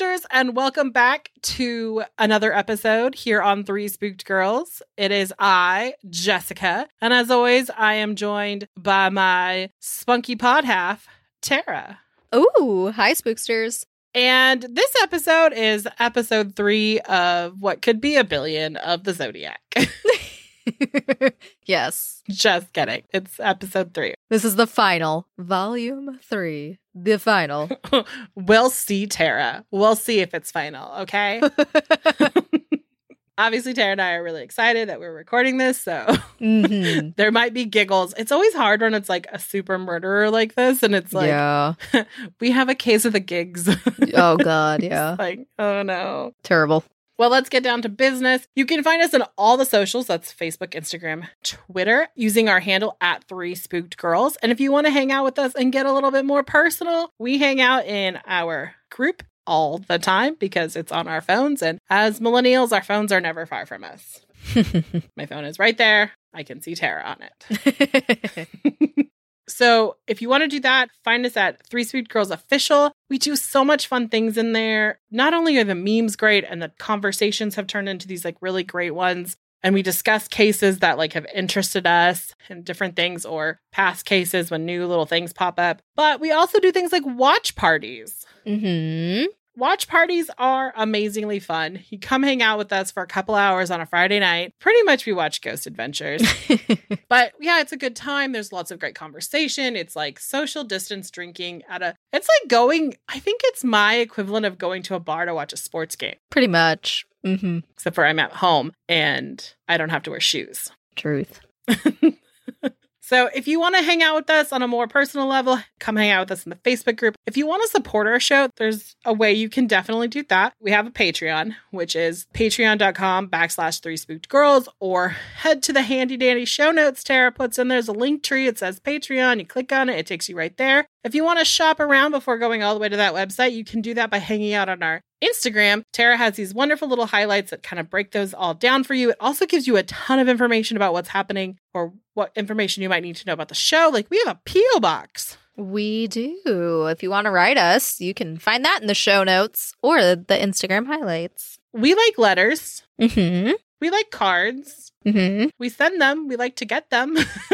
Spooksters, and welcome back to another episode here on Three Spooked Girls. It is I, Jessica, and as always, I am joined by my spunky pod half, Tara. Ooh, hi, spooksters. And this episode is episode three of what could be a billion of the Zodiac. yes, Just kidding. It's episode three. this is the final, volume three, the final. we'll see, Tara. We'll see if it's final, okay? Obviously, Tara and I are really excited that we're recording this, so Mhm. there might be giggles. It's always hard when it's like a super murderer like this, and it's like yeah. we have a case of the gigs. Oh, God. It's Yeah. like, oh no. Terrible. Well, let's get down to business. You can find us on all the socials. That's Facebook, Instagram, Twitter, using our handle at Three Spooked Girls. And if you want to hang out with us and get a little bit more personal, we hang out in our group all the time because it's on our phones. And as millennials, our phones are never far from us. My phone is right there. I can see Tara on it. So if you want to do that, find us at Three Spooked Girls Official. We do so much fun things in there. Not only are the memes great and the conversations have turned into these like really great ones, and we discuss cases that like have interested us and different things or past cases when new little things pop up. But we also do things like watch parties. hmm Watch parties are amazingly fun. You come hang out with us for a couple hours on a Friday night. Pretty much we watch Ghost Adventures. But yeah, it's a good time. There's lots of great conversation. It's like social distance drinking at a it's like going I think it's my equivalent of going to a bar to watch a sports game, Pretty much. hmm except for I'm at home and I don't have to wear shoes. Truth. So if you want to hang out with us on a more personal level, come hang out with us in the Facebook group. If you want to support our show, there's a way you can definitely do that. We have a Patreon, which is patreon.com backslash three spooked girls, or head to the handy dandy show notes Tara puts in. There's a link tree. It says Patreon. You click on it, it takes you right there. If you want to shop around before going all the way to that website, you can do that by hanging out on our Instagram. Tara has these wonderful little highlights that kind of break those all down for you. It also gives you a ton of information about what's happening or what information you might need to know about the show. Like we have a P.O. box. We do. If you want to write us, you can find that in the show notes or the Instagram highlights. We like letters. hmm We like cards. hmm We send them. We like to get them.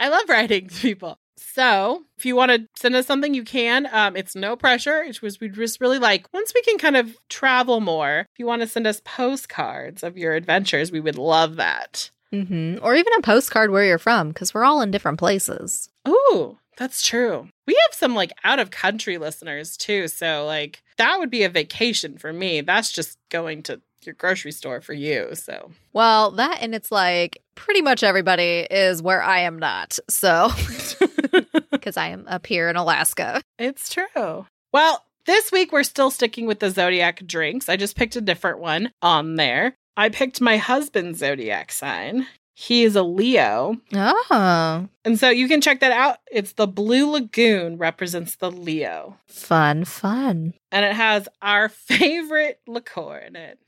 I love writing to people. So if you want to send us something, you can. Um, it's no pressure. It was we just really like once we can kind of travel more. If you want to send us postcards of your adventures, we would love that. hmm Or even a postcard where you're from, because we're all in different places. Ooh, that's true. We have some like out of country listeners too. So like that would be a vacation for me. That's just going to your grocery store for you. So Well, that and it's like pretty much everybody is where I am not. So, because I am up here in Alaska. it's true. Well, this week we're still sticking with the zodiac drinks. I just picked a different one on there. I picked my husband's zodiac sign. He is a Leo. Oh, And so you can check that out. It's the Blue Lagoon represents the Leo. fun, fun. And it has our favorite liqueur in it.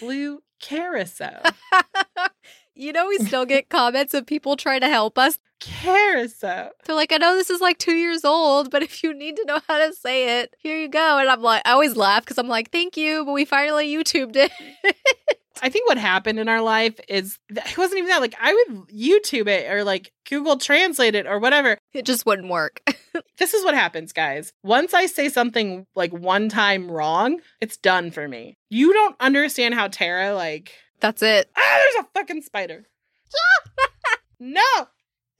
Blue Carousel. you know, we still get comments of people trying to help us. Carousel. They're like, I know this is like two years old, but if you need to know how to say it, here you go. And I'm like, I always laugh because I'm like, thank you, but we finally YouTubed it. I think what happened in our life is that it wasn't even that. Like I would YouTube it or like Google Translate it or whatever. it just wouldn't work. This is what happens, guys. Once I say something like one time wrong, it's done for me. You don't understand how Tara like That's it. ah, there's a fucking spider. no,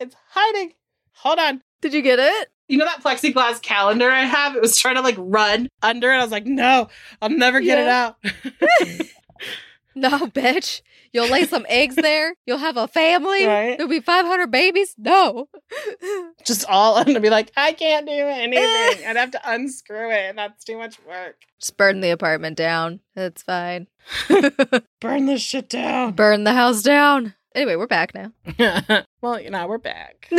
it's hiding. Hold on. Did you get it? You know that plexiglass calendar I have? It was trying to like run under it. I was like, no, I'll never get Yeah. it out. No, bitch. You'll lay some eggs there. You'll have a family. Right. There'll be 500 babies. No. Just all gonna be like, I can't do anything. I'd have to unscrew it, and that's too much work. Just burn the apartment down. It's fine. Burn this shit down. burn the house down. Anyway, we're back now. well, you know, we're back.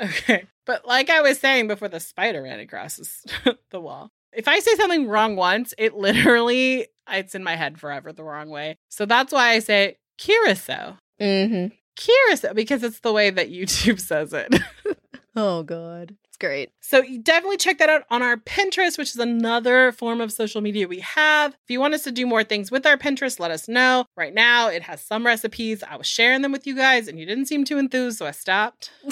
okay. But like I was saying before the spider ran across the wall, if I say something wrong once, it literally, it's in my head forever the wrong way. So that's why I say Curacao. Mm-hmm. Curacao, because it's the way that YouTube says it. Oh, God. It's great. So you definitely check that out on our Pinterest, which is another form of social media we have. If you want us to do more things with our Pinterest, let us know. Right now, it has some recipes. I was sharing them with you guys, and you didn't seem too enthused, so I stopped.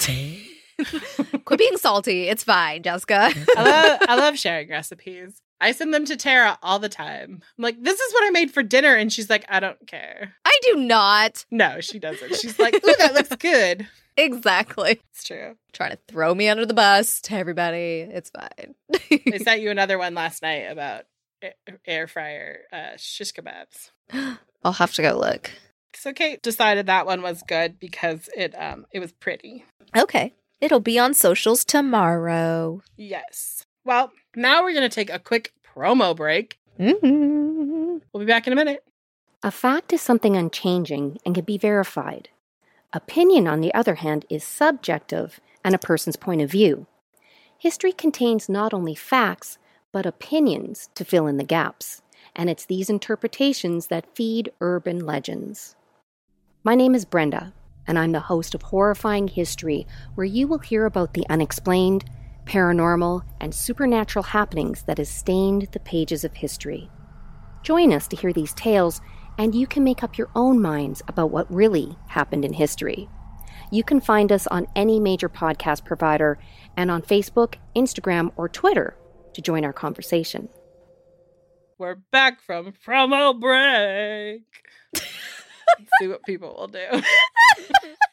Quit being salty. It's fine, Jessica. I love, I love sharing recipes. I send them to Tara all the time. I'm like, this is what I made for dinner, and she's like, I don't care. I do not. No, she doesn't. She's like, ooh, that looks good. Exactly. It's true. Trying to throw me under the bus to everybody. It's fine. I sent you another one last night about air fryer uh, shish kebabs. I'll have to go look. So Kate decided that one was good because it um it was pretty. Okay. It'll be on socials tomorrow. Yes. Well, now we're gonna take a quick promo break. Mm-hmm. We'll be back in a minute. A fact is something unchanging and can be verified. Opinion, on the other hand, is subjective and a person's point of view. History contains not only facts, but opinions to fill in the gaps, and it's these interpretations that feed urban legends. My name is Brenda, and I'm the host of Horrifying History, where you will hear about the unexplained, paranormal, and supernatural happenings that has stained the pages of history. Join us to hear these tales, and you can make up your own minds about what really happened in history. You can find us on any major podcast provider and on Facebook, Instagram, or Twitter to join our conversation. We're back from promo break. See what people will do.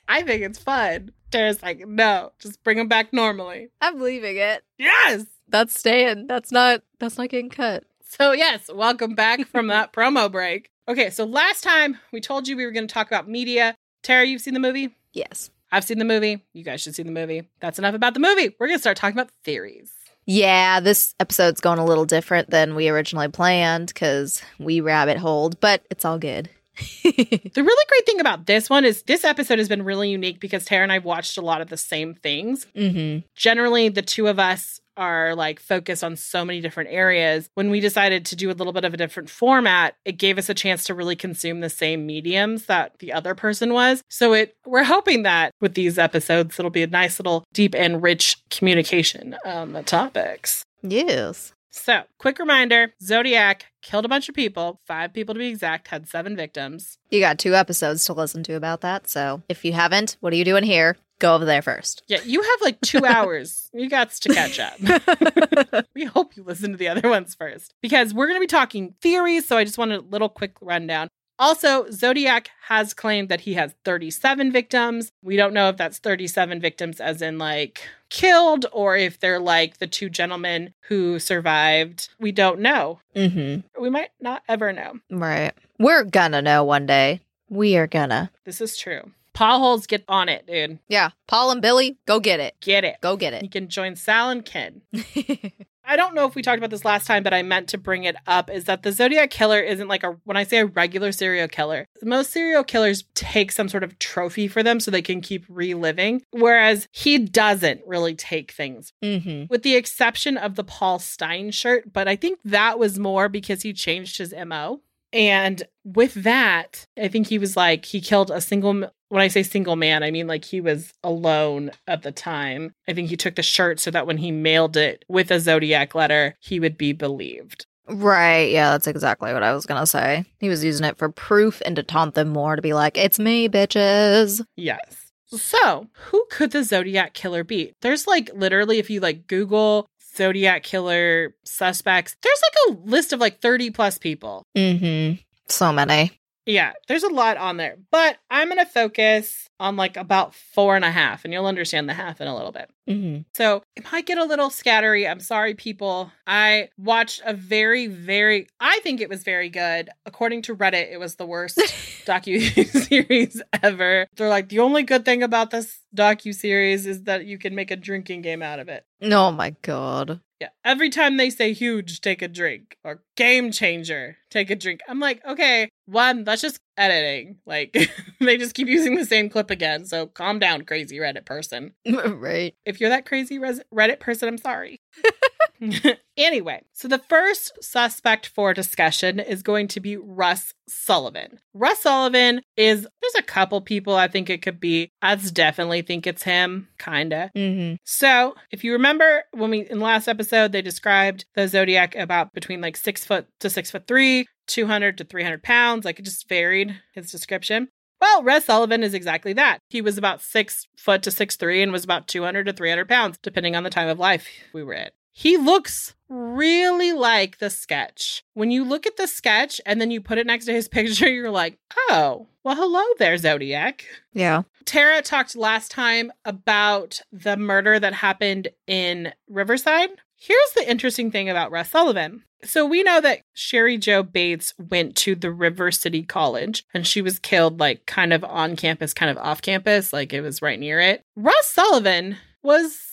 I think it's fun. Tara's like, no, just bring them back normally. I'm leaving it. Yes. That's staying. That's not that's not getting cut. So, yes, welcome back from that promo break. Okay, so last time we told you we were going to talk about media. Tara, you've seen the movie? Yes. I've seen the movie. You guys should see the movie. That's enough about the movie. We're going to start talking about theories. Yeah, this episode's going a little different than we originally planned because we rabbit holed, but it's all good. The really great thing about this one is this episode has been really unique because Tara and I've watched a lot of the same things. mm-hmm. Generally, the two of us are like focused on so many different areas. When we decided to do a little bit of a different format, it gave us a chance to really consume the same mediums that the other person was. So it we're hoping that with these episodes it'll be a nice little deep and rich communication on the topics. Yes. So, quick reminder Zodiac killed a bunch of people, five people to be exact, had seven victims. You got two episodes to listen to about that. So if you haven't, what are you doing here? Go over there first. Yeah, you have like two hours. You got to catch up. we hope you listen to the other ones first because we're going to be talking theories. So, I just want a little quick rundown. Also, Zodiac has claimed that he has 37 victims. We don't know if that's 37 victims as in like killed or if they're like the two gentlemen who survived. We don't know. mm-hmm. We might not ever know. Right. We're gonna know one day. We are gonna. This is true. Potholes, get on it, dude. Yeah. Paul and Billy, go get it. Get it. Go get it. You can join Sal and Ken. I don't know if we talked about this last time, but I meant to bring it up is that the Zodiac killer isn't like a, when I say a regular serial killer, most serial killers take some sort of trophy for them so they can keep reliving, whereas he doesn't really take things, mm-hmm. with the exception of the Paul Stine shirt. But I think that was more because he changed his MO. And with that, I think he was like, he killed a single, when I say single man, I mean like he was alone at the time. I think he took the shirt so that when he mailed it with a zodiac letter, he would be believed. Right. Yeah, that's exactly what I was gonna say. He was using it for proof and to taunt them more to be like, it's me, bitches. Yes. So, who could the Zodiac killer be? There's like literally, if you like Google Zodiac killer suspects, there's like a list of like 30 plus people. Mm-hmm. So many. Yeah, there's a lot on there, but I'm going to focus on like about four and a half, and you'll understand the half in a little bit. Mm-hmm. So it might get a little scattery. I'm sorry, people. I watched a very, very, I think it was very good. According to Reddit, it was the worst docu series ever. They're like, the only good thing about this docu series is that you can make a drinking game out of it. Oh my god. Yeah. Every time they say huge, take a drink or game changer, take a drink. I'm like, okay, one, that's just editing. Like they just keep using the same clip again. So calm down, crazy Reddit person. right. If you're that crazy res- Reddit person, I'm sorry. anyway, so the first suspect for discussion is going to be Russ Sullivan. Russ Sullivan is, there's a couple people I think it could be. I definitely think it's him, kinda. Mm-hmm. So, if you remember when we in the last episode they described the zodiac about between like six foot to six foot three, two hundred to three hundred pounds, like it just varied his description. Well, Russ Sullivan is exactly that. He was about six foot to six three and was about two hundred to three hundred pounds, depending on the time of life we were in. He looks really like the sketch. When you look at the sketch and then you put it next to his picture, you're like, oh, well, hello there, Zodiac. Yeah. Tara talked last time about the murder that happened in Riverside. Here's the interesting thing about Russ Sullivan. So we know that Cheri Jo Bates went to the River City College and she was killed like kind of on campus, kind of off campus, like it was right near it. Russ Sullivan was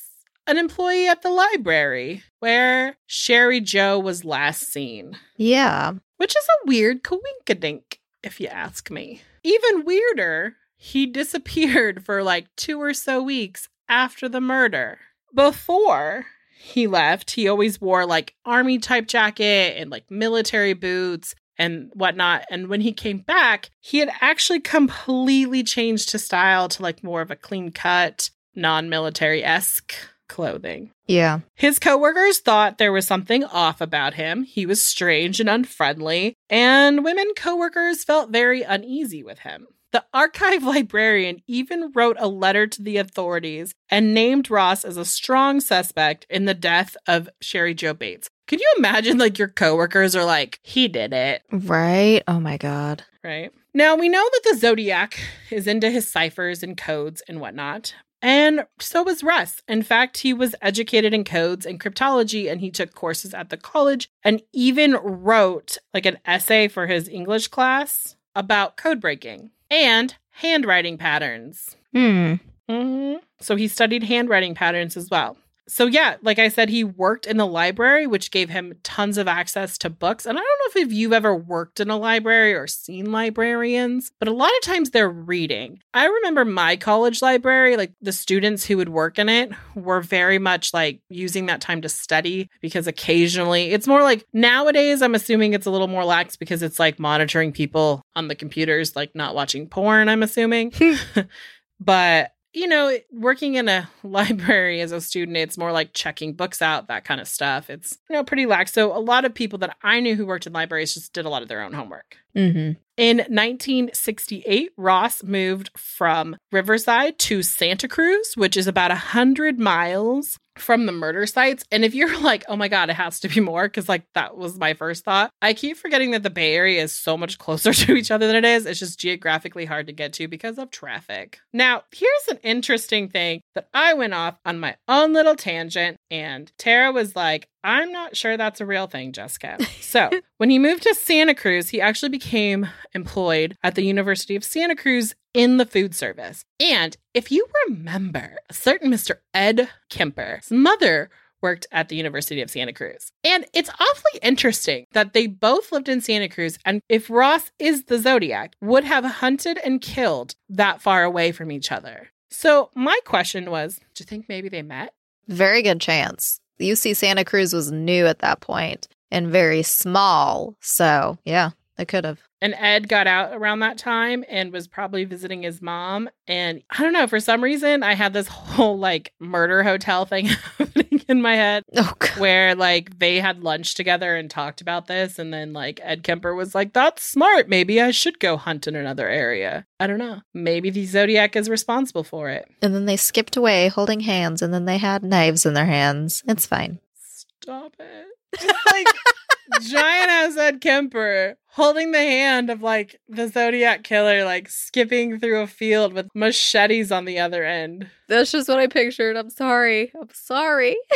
an employee at the library where Cheri Jo was last seen, Yeah. which is a weird coinkadink, if you ask me. Even weirder, he disappeared for like two or so weeks after the murder. Before he left, he always wore like army type jacket and like military boots and whatnot. And when he came back, he had actually completely changed his style to like more of a clean cut, non military esque clothing. Yeah. His coworkers thought there was something off about him. He was strange and unfriendly, and women coworkers felt very uneasy with him. The archive librarian even wrote a letter to the authorities and named Ross as a strong suspect in the death of Cheri Jo Bates. Could you imagine like your coworkers are like, he did it, Right. Oh my god. right? Now we know that the Zodiac is into his ciphers and codes and whatnot. And so was Russ. In fact, he was educated in codes and cryptology and he took courses at the college and even wrote like an essay for his English class about code breaking and handwriting patterns. Hmm. hmm So he studied handwriting patterns as well. So yeah, like I said, he worked in the library, which gave him tons of access to books. And I don't know if you've ever worked in a library or seen librarians, but a lot of times they're reading. I remember my college library, like the students who would work in it were very much like using that time to study because occasionally it's more like nowadays, I'm assuming it's a little more lax because it's like monitoring people on the computers, like not watching porn, I'm assuming. but you know, working in a library as a student, it's more like checking books out, that kind of stuff. It's, you know, pretty lax. So a lot of people that I knew who worked in libraries just did a lot of their own homework. Mm-hmm. In 1968, Ross moved from Riverside to Santa Cruz, which is about 100 miles from the murder sites. And if you're like, oh my God, it has to be more, because like that was my first thought. I keep forgetting that the Bay Area is so much closer to each other than it is. It's just geographically hard to get to because of traffic. Now, here's an interesting thing that I went off on my own little tangent, and Tara was like, I'm not sure that's a real thing, Jessica. So, when he moved to Santa Cruz, he actually became employed at the University of Santa Cruz in the food service. And if you remember, a certain Mr. Ed Kemper's mother worked at the University of Santa Cruz. And it's awfully interesting that they both lived in Santa Cruz. And if Ross is the Zodiac, would have hunted and killed that far away from each other. So, my question was do you think maybe they met? Very good chance. UC Santa Cruz was new at that point and very small. So, yeah, they could have. And Ed got out around that time and was probably visiting his mom. And I don't know, for some reason, I had this whole like murder hotel thing happening in my head Oh, where like they had lunch together and talked about this. And then like Ed Kemper was like, that's smart. Maybe I should go hunt in another area. I don't know. Maybe the Zodiac is responsible for it. And then they skipped away holding hands and then they had knives in their hands. It's fine. Stop it. It's like giant ass Ed Kemper holding the hand of like the Zodiac killer, like skipping through a field with machetes on the other end. That's just what I pictured. I'm sorry. I'm sorry.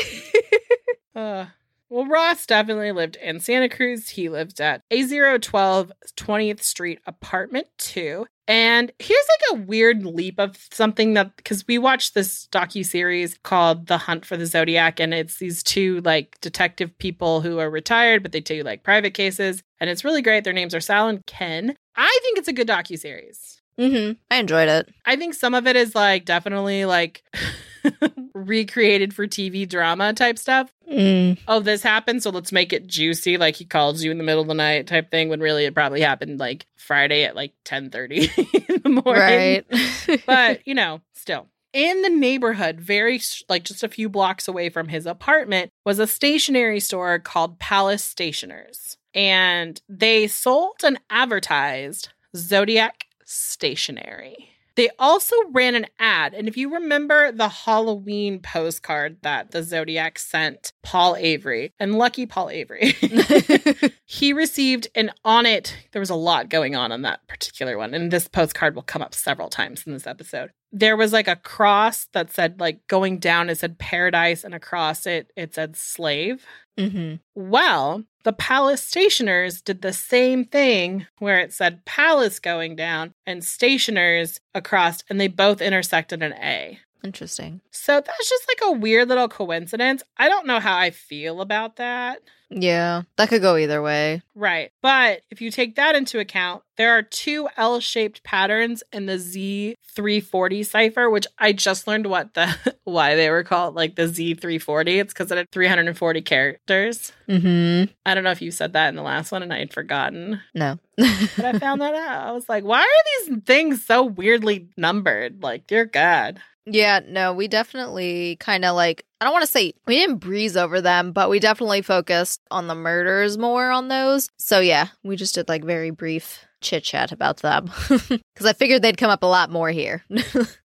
Uh, well, Ross definitely lived in Santa Cruz. He lived at A012 20th Street, apartment two. And here's like a weird leap of something that because we watched this docu series called The Hunt for the Zodiac, and it's these two like detective people who are retired, but they do like private cases, and it's really great. Their names are Sal and Ken. I think it's a good docu series. mm-hmm. I enjoyed it. I think some of it is like definitely like recreated for TV drama type stuff. Mm. Oh, this happened, so let's make it juicy. Like he calls you in the middle of the night type thing. When really it probably happened like Friday at like ten thirty in the morning. Right. But you know, still. In the neighborhood, very like just a few blocks away from his apartment, was a stationery store called Palace Stationers. And they sold and advertised Zodiac stationery. They also ran an ad. And if you remember the Halloween postcard that the Zodiac sent Paul Avery, and lucky Paul Avery, he received, and on it, there was a lot going on on that particular one. And this postcard will come up several times in this episode. There was like a cross that said, like, going down, it said paradise, and across it, it said slave. mm-hmm. Well, the palace stationers did the same thing where it said palace going down and stationers across, and they both intersected an A. Interesting. So that's just like a weird little coincidence. I don't know how I feel about that. Yeah, that could go either way. Right. But if you take that into account, there are two L shaped patterns in the Z340 cipher, which I just learned what the why they were called like the Z340. It's because it had 340 characters. Mm-hmm. I don't know if you said that in the last one and I had forgotten. No. But I found that out. I was like, why are these things so weirdly numbered? Like, dear God. Yeah, no, we definitely kind of like, I don't want to say we didn't breeze over them, but we definitely focused on the murders more on those. So yeah, we just did like very brief chit chat about them because I figured they'd come up a lot more here.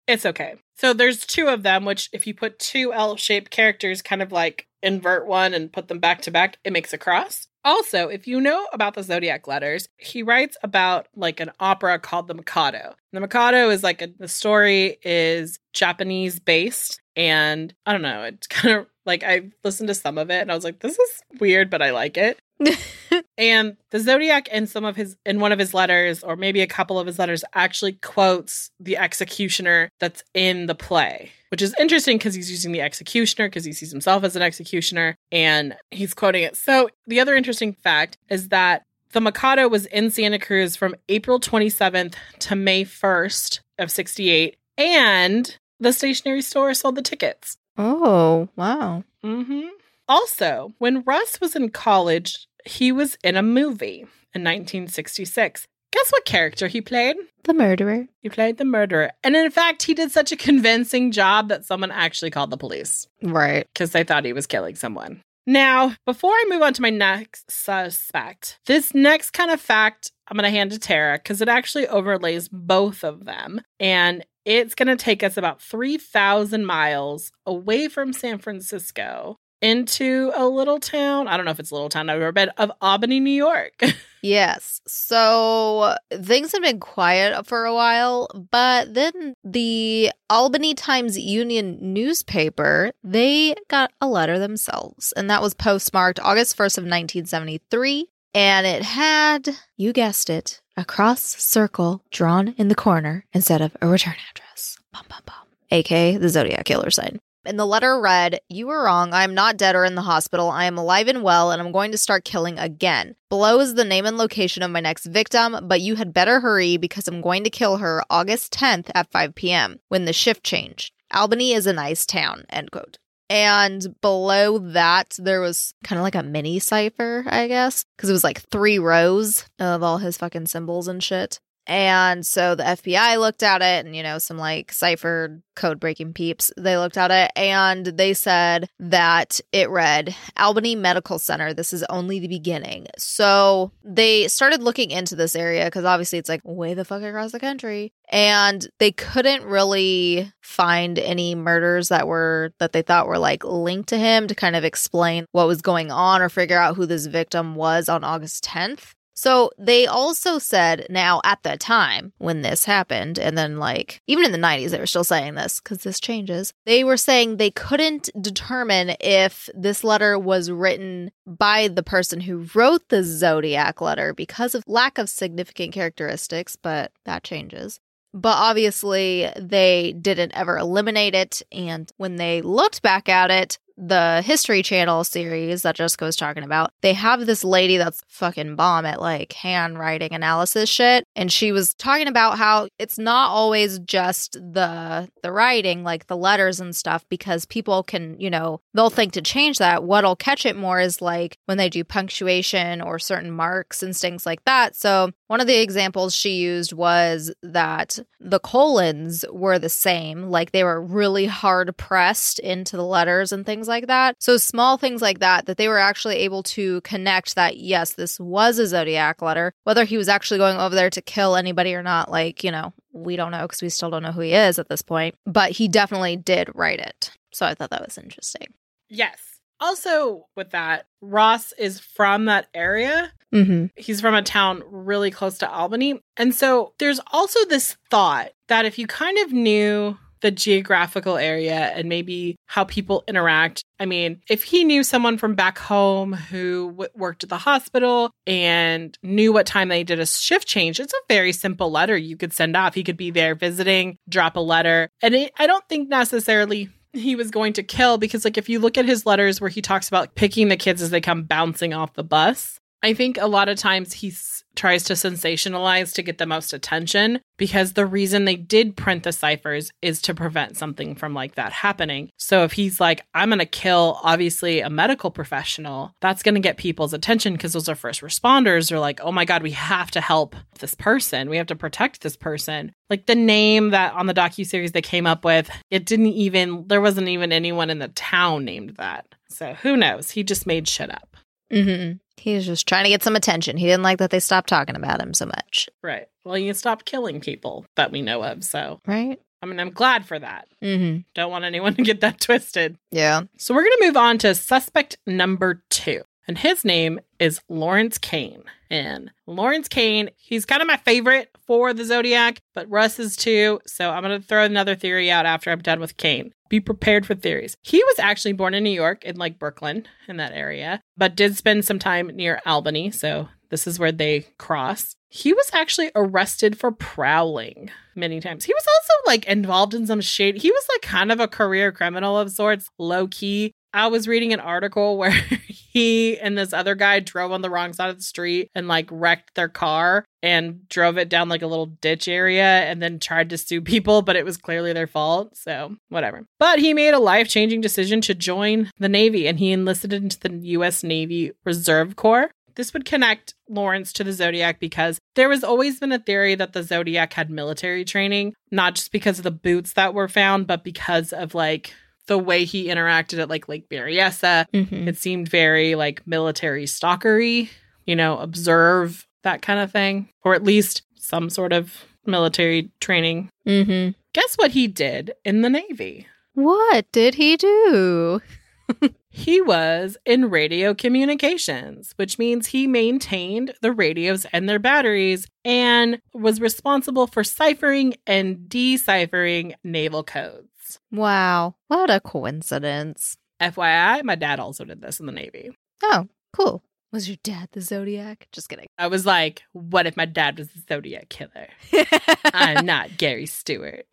It's okay. So there's two of them, which if you put two L shaped characters, kind of like invert one and put them back to back, it makes a cross. Also, if you know about the zodiac letters, he writes about like an opera called The Mikado. The Mikado is like a, the story is Japanese based, and I don't know, it's kind of like I listened to some of it and I was like, this is weird, but I like it. And the Zodiac in some of his in one of his letters, or maybe a couple of his letters, actually quotes the executioner that's in the play, which is interesting because he's using the executioner because he sees himself as an executioner and he's quoting it. So the other interesting fact is that the Mikado was in Santa Cruz from April 27th to May 1st of 68, and the stationery store sold the tickets. oh, wow. Mm-hmm. Also, when Russ was in college, he was in a movie in 1966. Guess what character he played? The murderer. He played the murderer. And in fact, he did such a convincing job that someone actually called the police Right. because they thought he was killing someone. Now, before I move on to my next suspect, this next kind of fact I'm going to hand to Tara because it actually overlays both of them. And it's going to take us about 3,000 miles away from San Francisco into a little town. I don't know if it's a little town I've ever been of Albany, New York. Yes. So things have been quiet for a while, but then the Albany Times Union newspaper, they got a letter themselves, and that was postmarked August 1st of 1973, and it had, you guessed it, a cross circle drawn in the corner instead of a return address. Bum bum bum. aka the Zodiac killer sign. And the letter read, You were wrong. I am not dead or in the hospital. I am alive and well, and I'm going to start killing again. Below is the name and location of my next victim, but you had better hurry because I'm going to kill her August 10th at 5 p.m. when the shift changed. Albany is a nice town. End quote. And below that, there was kind of like a mini cipher, I guess, because it was like three rows of all his fucking symbols and shit. And so the FBI looked at it and, you know, some like cipher code breaking peeps, they looked at it and they said that it read Albany Medical Center. This is only the beginning. So they started looking into this area because obviously it's like way the fuck across the country. And they couldn't really find any murders that were, that they thought were like linked to him to kind of explain what was going on or figure out who this victim was on August 10th. So they also said now at the time when this happened, and then like even in the 90s, they were still saying this because this changes. They were saying they couldn't determine if this letter was written by the person who wrote the Zodiac letter because of lack of significant characteristics, but that changes. But obviously, they didn't ever eliminate it. And when they looked back at it, the History Channel series that Jessica was talking about, they have this lady that's fucking bomb at like handwriting analysis shit. And she was talking about how it's not always just the the writing, like the letters and stuff, because people can, you know, they'll think to change that. What'll catch it more is like when they do punctuation or certain marks and things like that. So one of the examples she used was that the colons were the same, like they were really hard pressed into the letters and things like that. So small things like that, that they were actually able to connect that, yes, this was a zodiac letter. Whether he was actually going over there to kill anybody or not, like, you know, we don't know because we still don't know who he is at this point, but he definitely did write it. So I thought that was interesting. Yes. Also, with that, Ross is from that area. Mm-hmm. He's from a town really close to Albany. And so there's also this thought that if you kind of knew the geographical area and maybe how people interact. I mean, if he knew someone from back home who w- worked at the hospital and knew what time they did a shift change, it's a very simple letter you could send off. He could be there visiting, drop a letter. And it, I don't think necessarily he was going to kill because like if you look at his letters where he talks about picking the kids as they come bouncing off the bus i think a lot of times he s- tries to sensationalize to get the most attention because the reason they did print the ciphers is to prevent something from like that happening. So if he's like i'm going to kill obviously a medical professional that's going to get people's attention because those are first responders. They're like oh my god we have to help this person. We have to protect this person. Like the name that on the docu-series they came up with it didn't even there wasn't even anyone in the town named that. So who knows? He just made shit up. Mm-hmm. He was just trying to get some attention. He didn't like that they stopped talking about him so much. right well you stopped killing people that we know of so Right? i mean i'm glad for that Mm-hmm. don't want anyone to get that twisted Yeah. so we're going to move on to suspect number two and his name is lawrence kane and lawrence kane he's kind of my favorite for the zodiac but russ is too so i'm going to throw another theory out after i'm done with kane be prepared for theories. He was actually born in New York, in like Brooklyn, in that area, but did spend some time near Albany. So this is where they cross. He was actually arrested for prowling many times. He was also like involved in some shade. He was like kind of a career criminal of sorts, low key. I was reading an article where he and this other guy drove on the wrong side of the street and like wrecked their car and drove it down like a little ditch area and then tried to sue people, but it was clearly their fault. So, whatever. But he made a life changing decision to join the Navy and he enlisted into the U.S. Navy Reserve Corps. This would connect Lawrence to the Zodiac because there was always been a theory that the Zodiac had military training, not just because of the boots that were found, but because of like the way he interacted at like Lake Berryessa. Mm-hmm. It seemed very like military stalkery, you know, observe that kind of thing, or at least some sort of military training. Mm-hmm. Guess what he did in the Navy? What did he do? He was in radio communications, which means he maintained the radios and their batteries and was responsible for ciphering and deciphering naval codes. Wow. What a coincidence. FYI, my dad also did this in the Navy. Oh, cool. Was your dad the Zodiac? Just kidding. I was like, what if my dad was the Zodiac killer? I'm not Gary Stewart.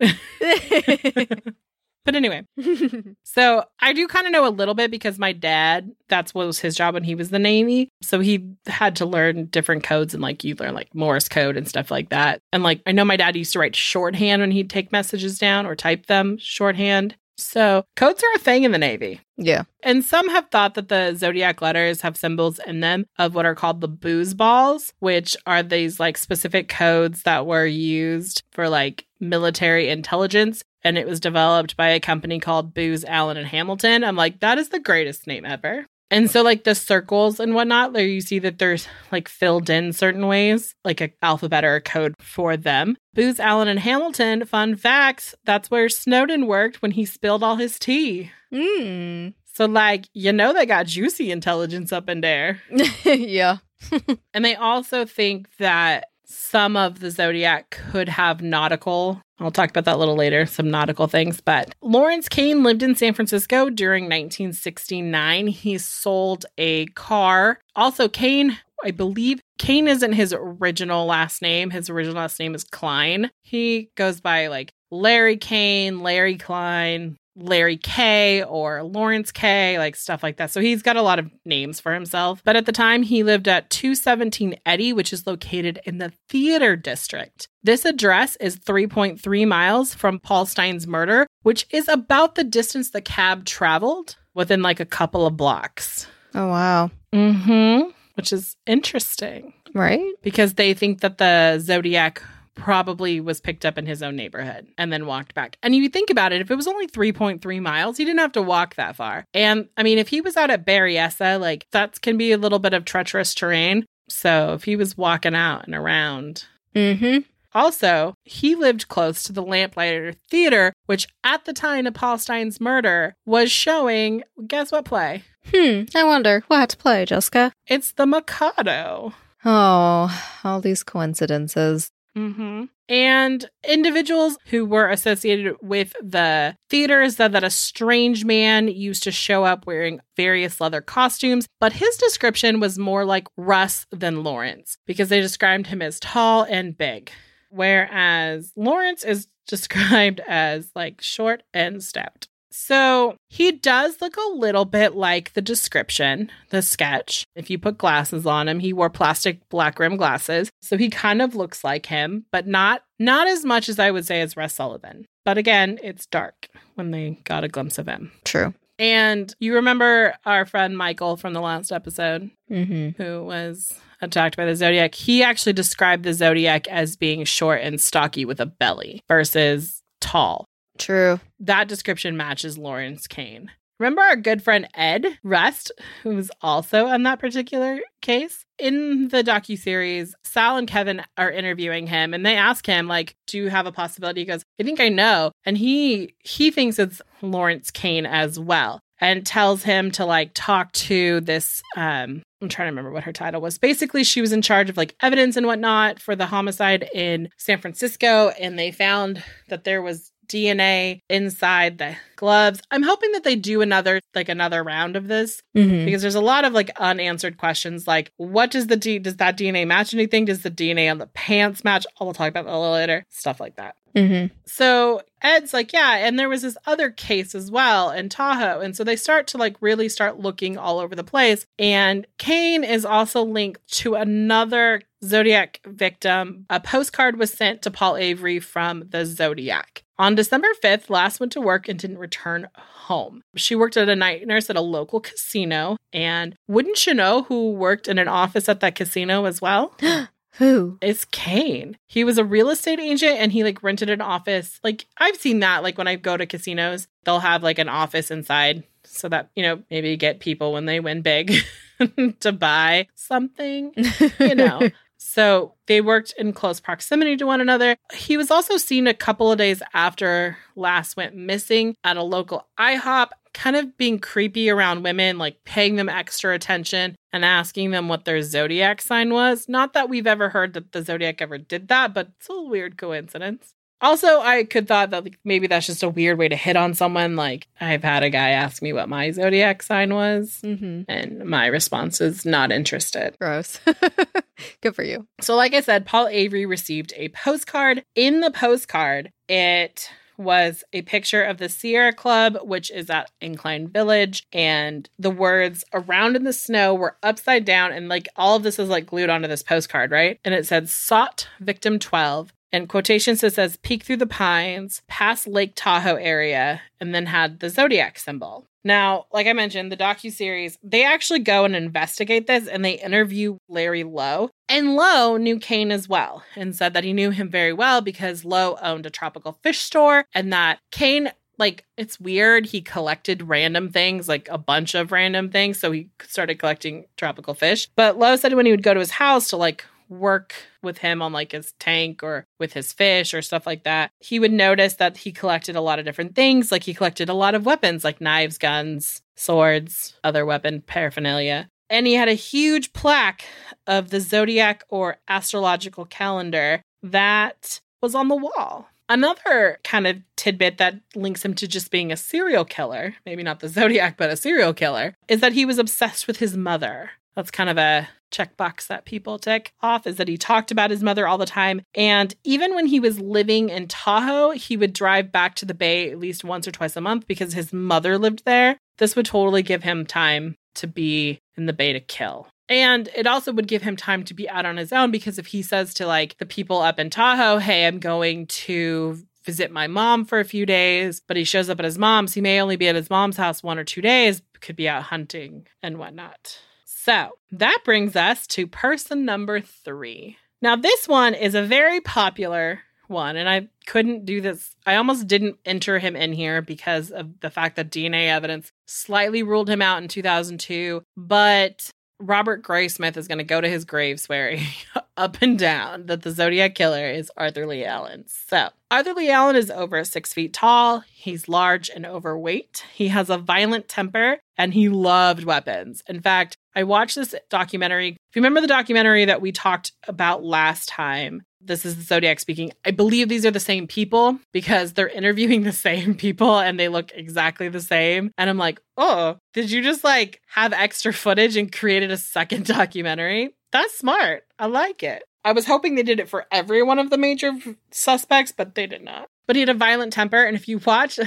but anyway, so I do kind of know a little bit because my dad, that's what was his job when he was the Navy. So he had to learn different codes and like you learn like Morse code and stuff like that. And like I know my dad used to write shorthand when he'd take messages down or type them shorthand. So codes are a thing in the Navy. Yeah. And some have thought that the zodiac letters have symbols in them of what are called the booze balls, which are these like specific codes that were used for like military intelligence. And it was developed by a company called Booz Allen and Hamilton. I'm like, that is the greatest name ever. And so, like the circles and whatnot, there you see that there's like filled in certain ways, like an alphabet or a code for them. Booz Allen and Hamilton, fun facts, that's where Snowden worked when he spilled all his tea. Mm. So, like, you know, they got juicy intelligence up in there. yeah. And they also think that some of the zodiac could have nautical. I'll talk about that a little later, some nautical things. But Lawrence Kane lived in San Francisco during 1969. He sold a car. Also, Kane, I believe Kane isn't his original last name. His original last name is Klein. He goes by like Larry Kane, Larry Klein, Larry K or Lawrence K, like stuff like that. So he's got a lot of names for himself. But at the time, he lived at 217 Eddy, which is located in the theater district. This address is 3.3 miles from Paul Stine's murder, which is about the distance the cab traveled within like a couple of blocks. Oh, wow. Mm-hmm. Which is interesting Right? because they think that the Zodiac probably was picked up in his own neighborhood and then walked back. And you think about it, if it was only 3.3 miles, he didn't have to walk that far. And I mean, if he was out at Berryessa, like that can be a little bit of treacherous terrain. So if he was walking out and around, Mm-hmm. also, he lived close to the Lamplighter Theater, which at the time of Paul Stine's murder was showing, guess what play? Hmm. I wonder what play, Jessica. It's the Mikado. Oh, all these coincidences. Hmm And individuals who were associated with the theater said that a strange man used to show up wearing various leather costumes, but his description was more like Russ than Lawrence because they described him as tall and big, whereas Lawrence is described as like short and stout. So he does look a little bit like the description, the sketch. If you put glasses on him, he wore plastic black rim glasses. So he kind of looks like him, but not not as much as I would say as Russ Sullivan. But again, it's dark when they got a glimpse of him. True. And you remember our friend Michael from the last episode Mm-hmm. who was attacked by the Zodiac? He actually described the Zodiac as being short and stocky with a belly versus tall True. that description matches Lawrence Kane. Remember our good friend Ed Rust, who was also on that particular case? In the docu-series, Sal and Kevin are interviewing him and they ask him, like, do you have a possibility? He goes, I think I know. And he he thinks it's Lawrence Kane as well. And tells him to like talk to this um I'm trying to remember what her title was. Basically, she was in charge of like evidence and whatnot for the homicide in San Francisco, and they found that there was DNA inside the gloves. I'm hoping that they do another like another round of this Mm-hmm. because there's a lot of like unanswered questions like what does the D does that DNA match anything? Does the DNA on the pants match? Oh, we'll talk about that a little later. Stuff like that. Mm-hmm. So Ed's like, yeah, and there was this other case as well in Tahoe. And so they start to like really start looking all over the place. And Kane is also linked to another Zodiac victim. A postcard was sent to Paul Avery from the Zodiac. On December 5th, Lass went to work and didn't return home. She worked at a night nurse at a local casino. And wouldn't you know who worked in an office at that casino as well? Who? is Kane. He was a real estate agent and he like rented an office. Like I've seen that like when I go to casinos, they'll have like an office inside so that, you know, maybe get people when they win big to buy something, you know. So they worked in close proximity to one another. He was also seen a couple of days after Lass went missing at a local IHOP, kind of being creepy around women, like paying them extra attention and asking them what their zodiac sign was. Not that we've ever heard that the zodiac ever did that, but it's a weird coincidence. Also, I could thought that like, maybe that's just a weird way to hit on someone. Like I've had a guy ask me what my zodiac sign was, Mm-hmm. and my response is not interested. Gross. Good for you. So, like I said, Paul Avery received a postcard. In the postcard, it was a picture of the Sierra Club, which is at Incline Village, and the words around in the snow were upside down, and like all of this is like glued onto this postcard, right? And it said sought victim 12. In quotations, it says peek through the pines, past Lake Tahoe area, and then had the zodiac symbol. Now, like I mentioned, the docu-series, they actually go and investigate this and they interview Larry Lowe. And Lowe knew Kane as well and said that he knew him very well because Lowe owned a tropical fish store and that Kane like it's weird he collected random things like a bunch of random things so he started collecting tropical fish but lowe said when he would go to his house to like work with him on like his tank or with his fish or stuff like that, he would notice that he collected a lot of different things. Like he collected a lot of weapons like knives, guns, swords, other weapon paraphernalia. And he had a huge plaque of the zodiac or astrological calendar that was on the wall. Another kind of tidbit that links him to just being a serial killer, maybe not the Zodiac, but a serial killer, is that he was obsessed with his mother. That's kind of a checkbox that people tick off is that he talked about his mother all the time. And even when he was living in Tahoe, he would drive back to the Bay at least once or twice a month because his mother lived there. This would totally give him time to be in the Bay to kill. And it also would give him time to be out on his own because if he says to like the people up in Tahoe, hey, I'm going to visit my mom for a few days, but he shows up at his mom's, he may only be at his mom's house one or two days, could be out hunting and whatnot. So that brings us to person number three. Now, this one is a very popular one, and I couldn't do this. I almost didn't enter him in here because of the fact that DNA evidence slightly ruled him out in 2002. But Robert Graysmith is going to go to his grave swearing up and down that the Zodiac killer is Arthur Lee Allen. So, Arthur Lee Allen is over six feet tall. He's large and overweight. He has a violent temper and he loved weapons. In fact, I watched this documentary. If you remember the documentary that we talked about last time, this is the Zodiac speaking. I believe these are the same people because they're interviewing the same people and they look exactly the same. And I'm like, oh, did you just like have extra footage and created a second documentary? That's smart. I like it. I was hoping they did it for every one of the major suspects, but they did not. But he had a violent temper. And if you watch,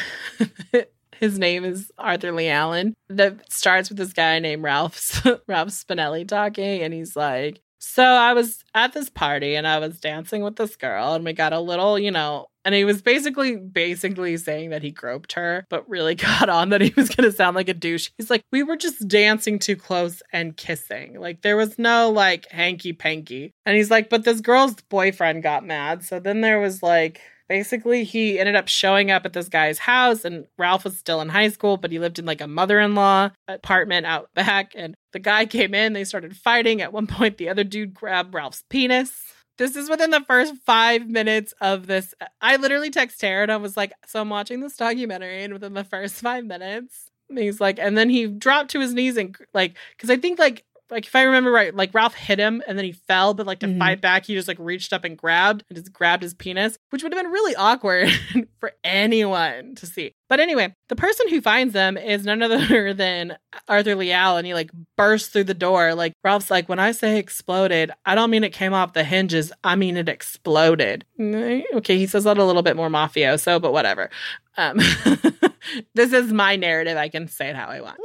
his name is Arthur Lee Allen. That starts with this guy named Ralph Ralph Spinelli talking, and he's like, so I was at this party and I was dancing with this girl and we got a little, you know, and he was basically basically saying that he groped her, but really got on that he was going to sound like a douche. He's like, "We were just dancing too close and kissing. Like there was no like hanky panky." And he's like, "But this girl's boyfriend got mad." So then there was like basically he ended up showing up at this guy's house and Ralph was still in high school, but he lived in like a mother-in-law apartment out back and the guy came in, they started fighting. At one point the other dude grabbed Ralph's penis. This is within the first five minutes of this. I literally text Tara and I was like, So I'm watching this documentary, and within the first five minutes, he's like, and then he dropped to his knees and like, because I think like like if I remember right, like Ralph hit him and then he fell, but like to mm-hmm. fight back, he just like reached up and grabbed and just grabbed his penis, which would have been really awkward for anyone to see. But anyway, the person who finds them is none other than Arthur Lee Allen, and he like bursts through the door. Like Ralph's like, when I say exploded, I don't mean it came off the hinges. I mean it exploded. Okay, he says that a little bit more mafioso, but whatever. Um, this is my narrative. I can say it how I want.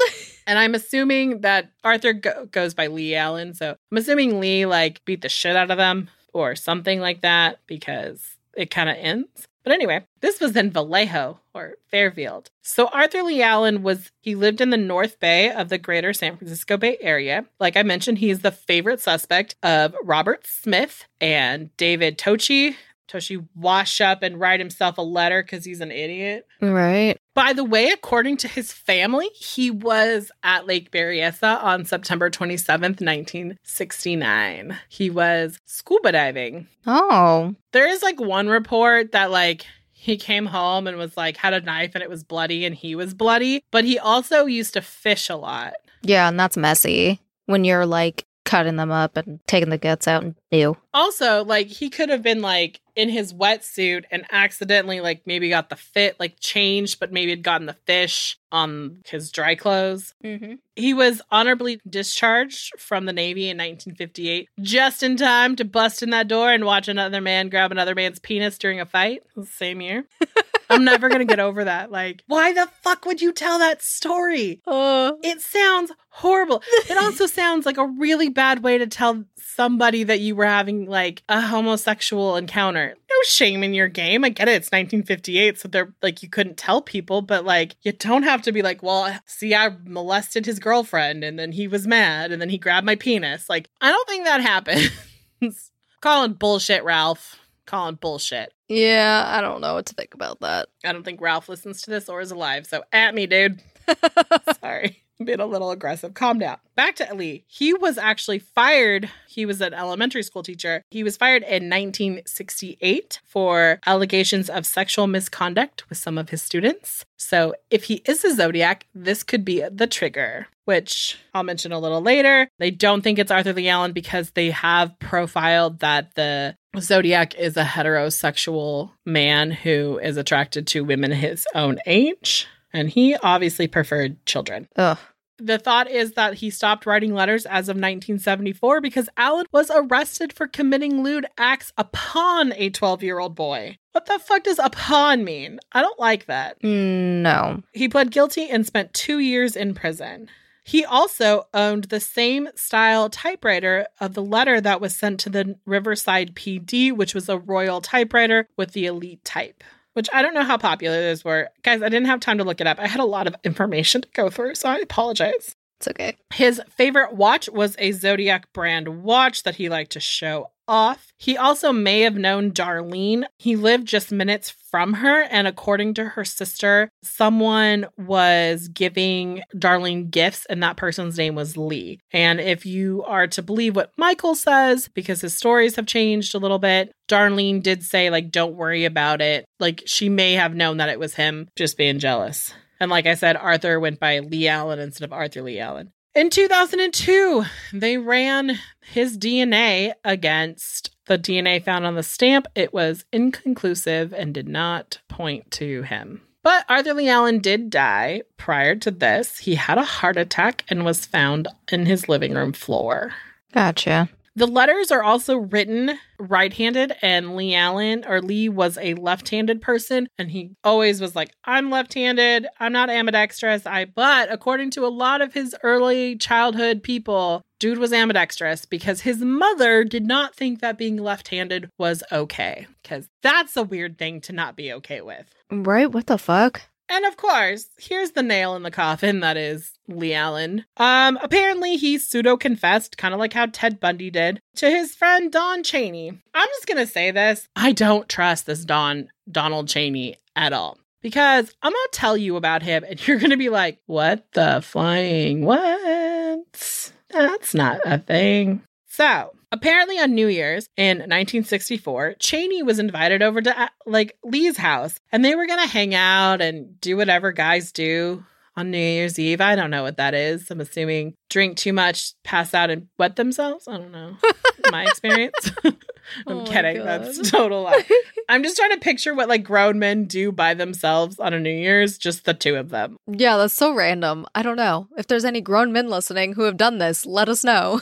And I'm assuming that Arthur go- goes by Lee Allen. So I'm assuming Lee like beat the shit out of them or something like that because it kind of ends. But anyway, this was in Vallejo or Fairfield. So Arthur Lee Allen was he lived in the North Bay of the greater San Francisco Bay Area. Like I mentioned, he is the favorite suspect of Robert Graysmith and David Toschi. Toschi wash up and write himself a letter because he's an idiot. Right. By the way, according to his family, he was at Lake Berryessa on September 27th, 1969. He was scuba diving. Oh. There is like one report that like he came home and was like had a knife and it was bloody and he was bloody, but he also used to fish a lot. Yeah, and that's messy when you're like cutting them up and taking the guts out and ew. Also, like he could have been like in his wetsuit and accidentally like maybe got the fit like changed, but maybe had gotten the fish on his dry clothes. Mm-hmm. He was honorably discharged from the Navy in 1958, just in time to bust in that door and watch another man grab another man's penis during a fight. Same year. I'm never gonna get over that. Like, why the fuck would you tell that story? Uh, it sounds horrible. It also sounds like a really bad way to tell somebody that you were were having like a homosexual encounter. No shame in your game. I get it. It's 1958, so they're like you couldn't tell people, but like you don't have to be like, well, see, I molested his girlfriend, and then he was mad, and then he grabbed my penis. Like I don't think that happens. Calling bullshit, Ralph. Calling bullshit. Yeah, I don't know what to think about that. I don't think Ralph listens to this or is alive. So at me, dude. Sorry. Being a little aggressive. Calm down. Back to Lee. He was actually fired. He was an elementary school teacher. He was fired in 1968 for allegations of sexual misconduct with some of his students. So if he is a Zodiac, this could be the trigger, which I'll mention a little later. They don't think it's Arthur Lee Allen because they have profiled that the Zodiac is a heterosexual man who is attracted to women his own age. And he obviously preferred children. Ugh. The thought is that he stopped writing letters as of 1974 because Allen was arrested for committing lewd acts upon a 12 year old boy. What the fuck does upon mean? I don't like that. No. He pled guilty and spent two years in prison. He also owned the same style typewriter of the letter that was sent to the Riverside PD, which was a royal typewriter with the elite type which I don't know how popular those were. Guys, I didn't have time to look it up. I had a lot of information to go through, so I apologize. It's okay. His favorite watch was a Zodiac brand watch that he liked to show off. He also may have known Darlene. He lived just minutes from her, and according to her sister, someone was giving Darlene gifts, and that person's name was Lee. And if you are to believe what Michael says, because his stories have changed a little bit, Darlene did say, like, don't worry about it. Like, she may have known that it was him just being jealous. And like I said, Arthur went by Lee Allen instead of Arthur Lee Allen. In 2002, they ran his DNA against the DNA found on the stamp. It was inconclusive and did not point to him. But Arthur Lee Allen did die prior to this. He had a heart attack and was found in his living room floor. Gotcha. The letters are also written right handed, and Lee Allen or Lee was a left handed person, and he always was like, I'm left handed, I'm not ambidextrous. I, but according to a lot of his early childhood people, dude was ambidextrous because his mother did not think that being left handed was okay, because that's a weird thing to not be okay with. Right? What the fuck? And of course, here's the nail in the coffin that is Lee Allen. Um, apparently he pseudo confessed, kind of like how Ted Bundy did, to his friend Don Cheney. I'm just gonna say this. I don't trust this Don Donald Cheney at all. Because I'm gonna tell you about him and you're gonna be like, what the flying what? That's not a thing. So, apparently on New Year's in 1964, Cheney was invited over to uh, like Lee's house and they were going to hang out and do whatever guys do on New Year's Eve. I don't know what that is. I'm assuming drink too much, pass out and wet themselves. I don't know. my experience. I'm Oh kidding. That's total lie. I'm just trying to picture what like grown men do by themselves on a New Year's, just the two of them. Yeah, that's so random. I don't know. If there's any grown men listening who have done this, let us know.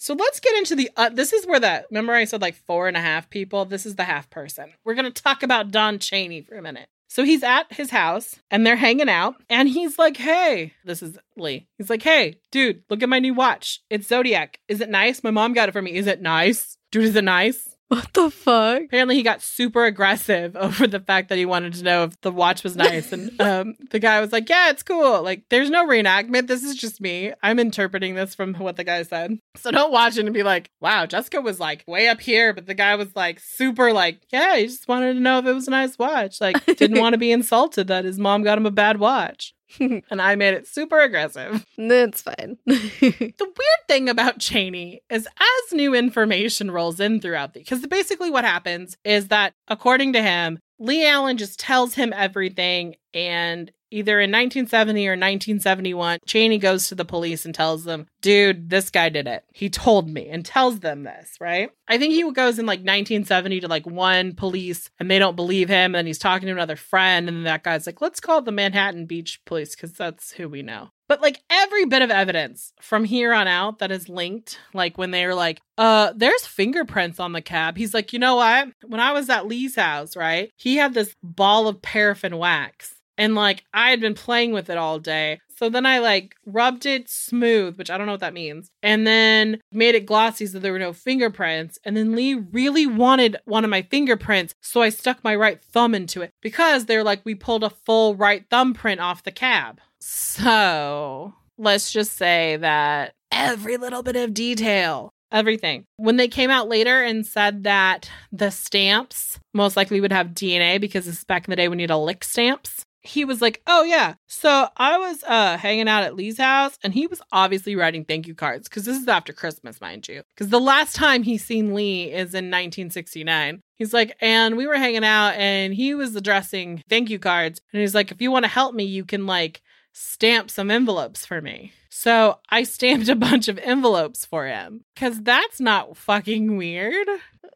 So let's get into the. Uh, this is where that. Remember, I said like four and a half people. This is the half person. We're gonna talk about Don Cheney for a minute. So he's at his house and they're hanging out, and he's like, "Hey, this is Lee." He's like, "Hey, dude, look at my new watch. It's Zodiac. Is it nice? My mom got it for me. Is it nice, dude? Is it nice?" What the fuck? Apparently, he got super aggressive over the fact that he wanted to know if the watch was nice. And um, the guy was like, Yeah, it's cool. Like, there's no reenactment. This is just me. I'm interpreting this from what the guy said. So don't watch it and be like, Wow, Jessica was like way up here. But the guy was like super, like, Yeah, he just wanted to know if it was a nice watch. Like, didn't want to be insulted that his mom got him a bad watch. and I made it super aggressive. It's fine. The weird thing about Cheney is as new information rolls in throughout the because basically what happens is that according to him, Lee Allen just tells him everything and either in 1970 or 1971, Cheney goes to the police and tells them, dude, this guy did it. He told me and tells them this, right? I think he goes in like 1970 to like one police and they don't believe him. And he's talking to another friend. And that guy's like, let's call the Manhattan Beach Police because that's who we know. But like every bit of evidence from here on out that is linked, like when they were like, uh, there's fingerprints on the cab. He's like, you know what? When I was at Lee's house, right? He had this ball of paraffin wax. And like I had been playing with it all day. So then I like rubbed it smooth, which I don't know what that means, and then made it glossy so there were no fingerprints. And then Lee really wanted one of my fingerprints, so I stuck my right thumb into it because they're like, we pulled a full right thumbprint off the cab. So let's just say that every little bit of detail everything. When they came out later and said that the stamps most likely would have DNA because this is back in the day when you had to lick stamps. He was like, "Oh yeah, so I was uh hanging out at Lee's house, and he was obviously writing thank you cards because this is after Christmas, mind you. Because the last time he's seen Lee is in 1969. He's like, and we were hanging out, and he was addressing thank you cards, and he's like, if you want to help me, you can like stamp some envelopes for me. So I stamped a bunch of envelopes for him because that's not fucking weird.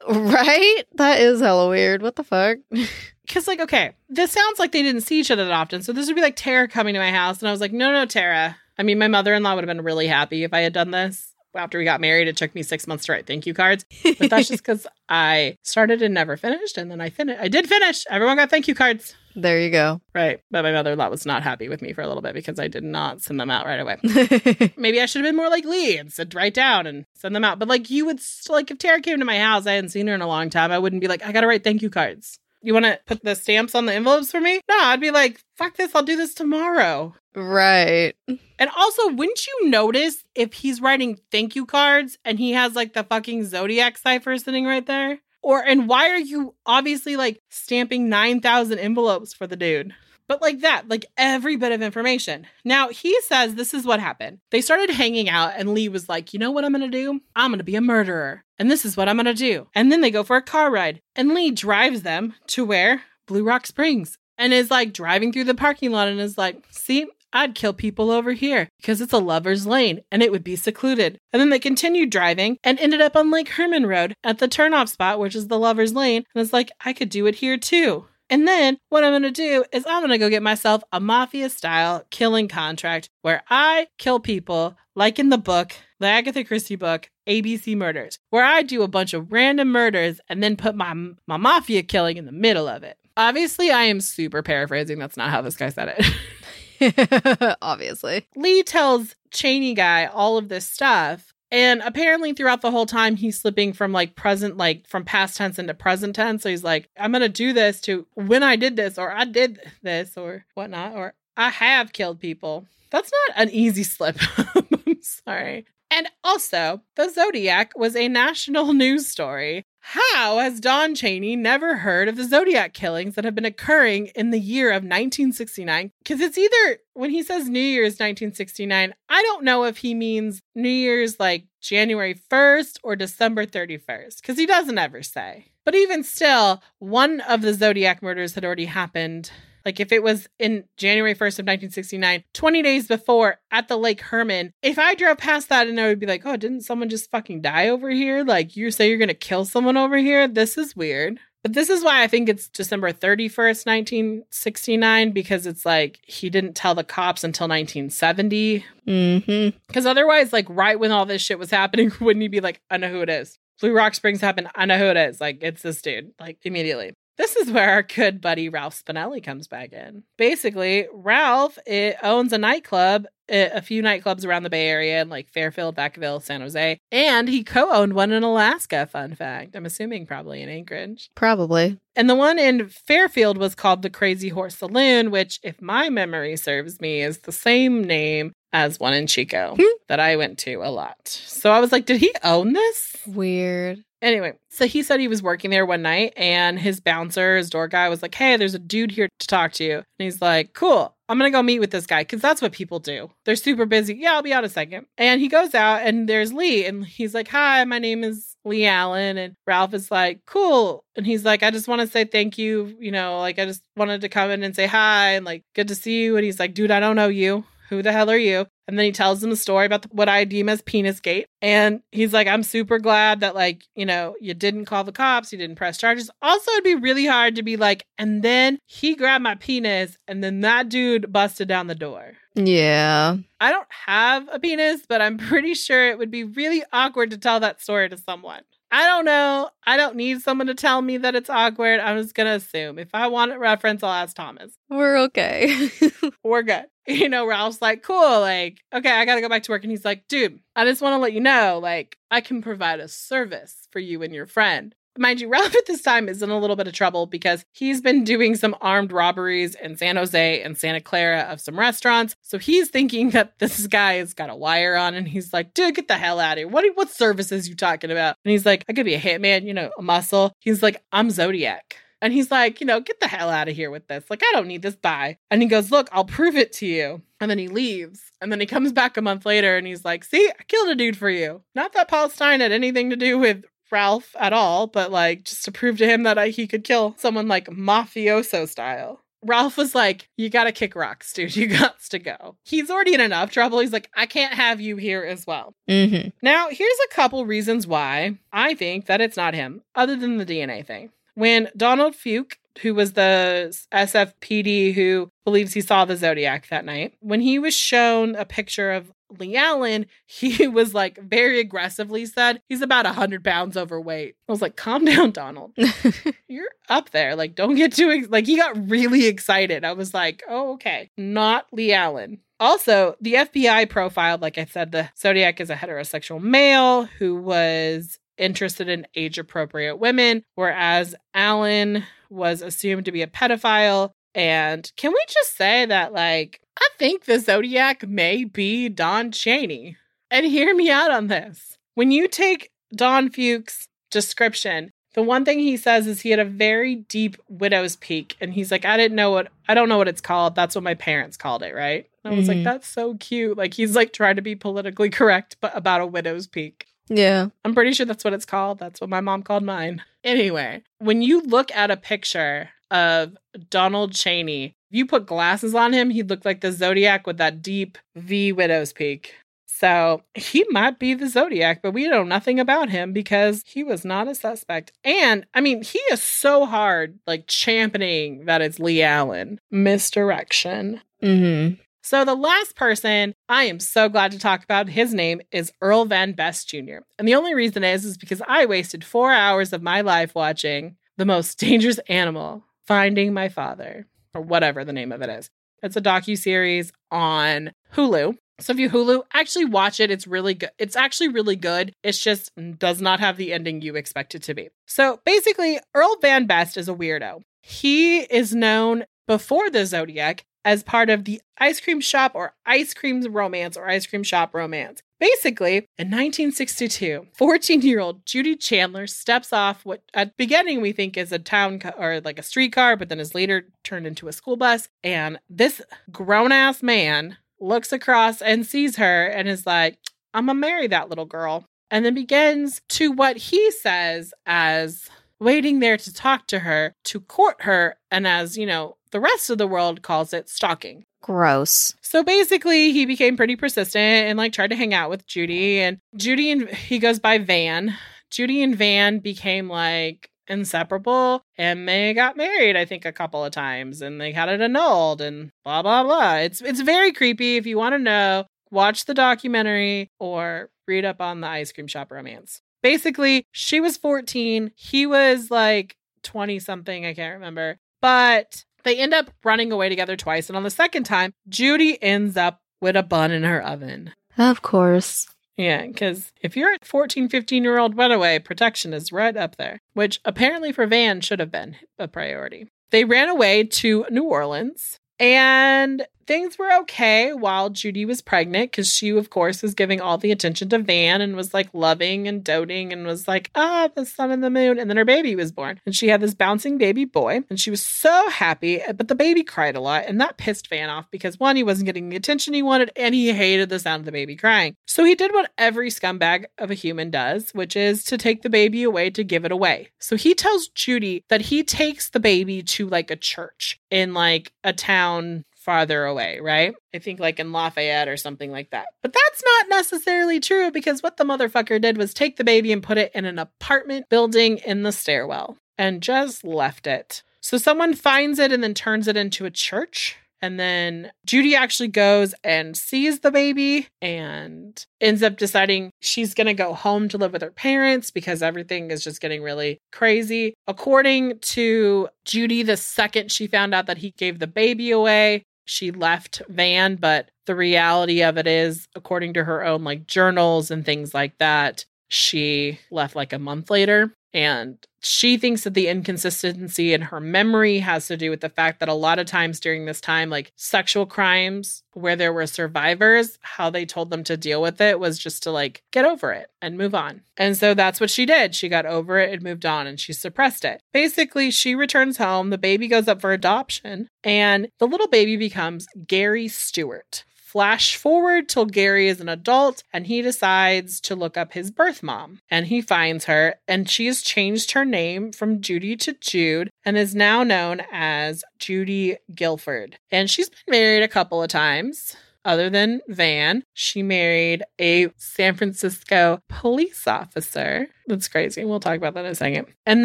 Right? That is hella weird. What the fuck? Because, like, okay, this sounds like they didn't see each other that often. So this would be like Tara coming to my house. And I was like, no, no, Tara. I mean, my mother in law would have been really happy if I had done this. After we got married, it took me six months to write thank you cards. But that's just because I started and never finished. And then I finished. I did finish. Everyone got thank you cards. There you go. Right. But my mother in law was not happy with me for a little bit because I did not send them out right away. Maybe I should have been more like Lee and said write down and send them out. But like you would st- like if Tara came to my house, I hadn't seen her in a long time. I wouldn't be like, I gotta write thank you cards. You want to put the stamps on the envelopes for me? No, I'd be like, fuck this. I'll do this tomorrow. right. And also, wouldn't you notice if he's writing thank you cards and he has like the fucking zodiac cipher sitting right there? Or and why are you obviously like stamping 9,000 envelopes for the dude? But like that, like every bit of information. Now, he says this is what happened. They started hanging out, and Lee was like, You know what I'm gonna do? I'm gonna be a murderer. And this is what I'm gonna do. And then they go for a car ride, and Lee drives them to where? Blue Rock Springs. And is like driving through the parking lot and is like, See, I'd kill people over here because it's a lover's lane and it would be secluded. And then they continued driving and ended up on Lake Herman Road at the turnoff spot, which is the lover's lane. And it's like, I could do it here too. And then what I'm going to do is I'm going to go get myself a mafia style killing contract where I kill people like in the book, the Agatha Christie book, ABC Murders, where I do a bunch of random murders and then put my my mafia killing in the middle of it. Obviously, I am super paraphrasing. That's not how this guy said it. Obviously. Lee tells Cheney guy all of this stuff. And apparently throughout the whole time he's slipping from like present like from past tense into present tense. So he's like, I'm gonna do this to when I did this or I did this or whatnot, or I have killed people. That's not an easy slip. I'm sorry. And also, the Zodiac was a national news story. How has Don Cheney never heard of the Zodiac killings that have been occurring in the year of 1969? Because it's either when he says New Year's 1969, I don't know if he means New Year's like January 1st or December 31st, because he doesn't ever say. But even still, one of the Zodiac murders had already happened like if it was in January 1st of 1969, 20 days before at the Lake Herman, if I drove past that and I would be like, oh, didn't someone just fucking die over here? Like you say you're going to kill someone over here? This is weird. But this is why I think it's December 31st, 1969, because it's like he didn't tell the cops until 1970. Mm-hmm. Because otherwise, like right when all this shit was happening, wouldn't he be like, I know who it is? Blue Rock Springs happened. I know who it is. Like, it's this dude, like immediately. This is where our good buddy Ralph Spinelli comes back in. Basically, Ralph owns a nightclub, a few nightclubs around the Bay Area, like Fairfield, Vacaville, San Jose, and he co-owned one in Alaska. Fun fact. I'm assuming probably in Anchorage. Probably. And the one in Fairfield was called the Crazy Horse Saloon, which, if my memory serves me, is the same name as one in Chico hmm. that I went to a lot. So I was like, did he own this? Weird. Anyway, so he said he was working there one night and his bouncer, his door guy, was like, Hey, there's a dude here to talk to you. And he's like, Cool. I'm going to go meet with this guy because that's what people do. They're super busy. Yeah, I'll be out a second. And he goes out and there's Lee and he's like, Hi, my name is Lee Allen. And Ralph is like, Cool. And he's like, I just want to say thank you. You know, like, I just wanted to come in and say hi and like, good to see you. And he's like, Dude, I don't know you. Who the hell are you? And then he tells them a story about the, what I deem as penis gate. And he's like, I'm super glad that, like, you know, you didn't call the cops, you didn't press charges. Also, it'd be really hard to be like, and then he grabbed my penis, and then that dude busted down the door. Yeah. I don't have a penis, but I'm pretty sure it would be really awkward to tell that story to someone. I don't know. I don't need someone to tell me that it's awkward. I'm just going to assume. If I want a reference, I'll ask Thomas. We're okay. We're good. You know, Ralph's like, cool. Like, okay, I got to go back to work. And he's like, dude, I just want to let you know, like, I can provide a service for you and your friend. Mind you, Ralph at this time is in a little bit of trouble because he's been doing some armed robberies in San Jose and Santa Clara of some restaurants. So he's thinking that this guy has got a wire on and he's like, dude, get the hell out of here. What, what services you talking about? And he's like, I could be a hitman, you know, a muscle. He's like, I'm Zodiac. And he's like, you know, get the hell out of here with this. Like, I don't need this. Bye. And he goes, look, I'll prove it to you. And then he leaves. And then he comes back a month later and he's like, see, I killed a dude for you. Not that Paul Stine had anything to do with Ralph at all, but like just to prove to him that I, he could kill someone like mafioso style. Ralph was like, You gotta kick rocks, dude. You got to go. He's already in enough trouble. He's like, I can't have you here as well. mm-hmm. Now, here's a couple reasons why I think that it's not him, other than the DNA thing. When Donald Fouke, who was the SFPD who believes he saw the Zodiac that night, when he was shown a picture of Lee Allen, he was like very aggressively said he's about 100 pounds overweight. I was like, calm down, Donald. You're up there. Like, don't get too, ex-. like, he got really excited. I was like, oh, okay. Not Lee Allen. Also, the FBI profiled, like I said, the Zodiac is a heterosexual male who was interested in age appropriate women, whereas Allen was assumed to be a pedophile. And can we just say that, like, I think the Zodiac may be Don Cheney. And hear me out on this. When you take Don Fouke's description, the one thing he says is he had a very deep widow's peak. And he's like, I didn't know what, I don't know what it's called. That's what my parents called it, right? And I was Mhm. like, that's so cute. Like, he's like trying to be politically correct, but about a widow's peak. Yeah. I'm pretty sure that's what it's called. That's what my mom called mine. Anyway, when you look at a picture of Donald Cheney, if you put glasses on him, he'd look like the Zodiac with that deep V widow's peak. So he might be the Zodiac, but we know nothing about him because he was not a suspect. And I mean, he is so hard, like championing that it's Lee Allen. Misdirection. Mm-hmm. So the last person I am so glad to talk about, his name is Earl Van Best Jr. And the only reason is is because I wasted 4 hours of my life watching The Most Dangerous Animal: Finding My Father or whatever the name of it is. It's a docu-series on Hulu. So if you Hulu, actually watch it. It's really good. It's actually really good. It's just does not have the ending you expect it to be. So basically, Earl Van Best is a weirdo. He is known before the Zodiac as part of the ice cream shop or ice cream romance or ice cream shop romance. Basically, in 1962, 14 year old Judy Chandler steps off what at beginning we think is a town ca- or like a streetcar, but then is later turned into a school bus. And this grown ass man looks across and sees her and is like, I'm gonna marry that little girl. And then begins to what he says as waiting there to talk to her, to court her, and as, you know, the rest of the world calls it stalking. Gross. So basically, he became pretty persistent and like tried to hang out with Judy. And Judy and he goes by Van. Judy and Van became like inseparable and they got married, I think, a couple of times and they had it annulled and blah blah blah. It's it's very creepy. If you want to know, watch the documentary or read up on the ice cream shop romance. Basically, she was 14, he was like 20 something, I can't remember. But they end up running away together twice. And on the second time, Judy ends up with a bun in her oven. Of course. Yeah, because if you're a 14, 15 year old runaway, protection is right up there, which apparently for Van should have been a priority. They ran away to New Orleans and things were okay while Judy was pregnant because she, of course, was giving all the attention to Van and was like loving and doting and was like, ah, the sun and the moon. And then her baby was born and she had this bouncing baby boy and she was so happy, but the baby cried a lot and that pissed Van off because one, he wasn't getting the attention he wanted and he hated the sound of the baby crying. So he did what every scumbag of a human does, which is to take the baby away to give it away. So he tells Judy that he takes the baby to like a church in like a town farther away, right? I think like in Lafayette or something like that. But that's not necessarily true because what the motherfucker did was take the baby and put it in an apartment building in the stairwell and just left it. So someone finds it and then turns it into a church. And then Judy actually goes and sees the baby and ends up deciding she's going to go home to live with her parents because everything is just getting really crazy. According to Judy, the second she found out that he gave the baby away, she left Van, but the reality of it is, according to her own like journals and things like that, she left like a month later. And she thinks that the inconsistency in her memory has to do with the fact that a lot of times during this time, like sexual crimes where there were survivors, how they told them to deal with it was just to like get over it and move on. And so that's what she did. She got over it and moved on and she suppressed it. Basically, she returns home, the baby goes up for adoption, and the little baby becomes Gary Stewart flash forward till Gary is an adult and he decides to look up his birth mom. And he finds her, and she has changed her name from Judy to Jude and is now known as Judy Gilford. And she's been married a couple of times. Other than Van, she married a San Francisco police officer. That's crazy. We'll talk about that in a second. And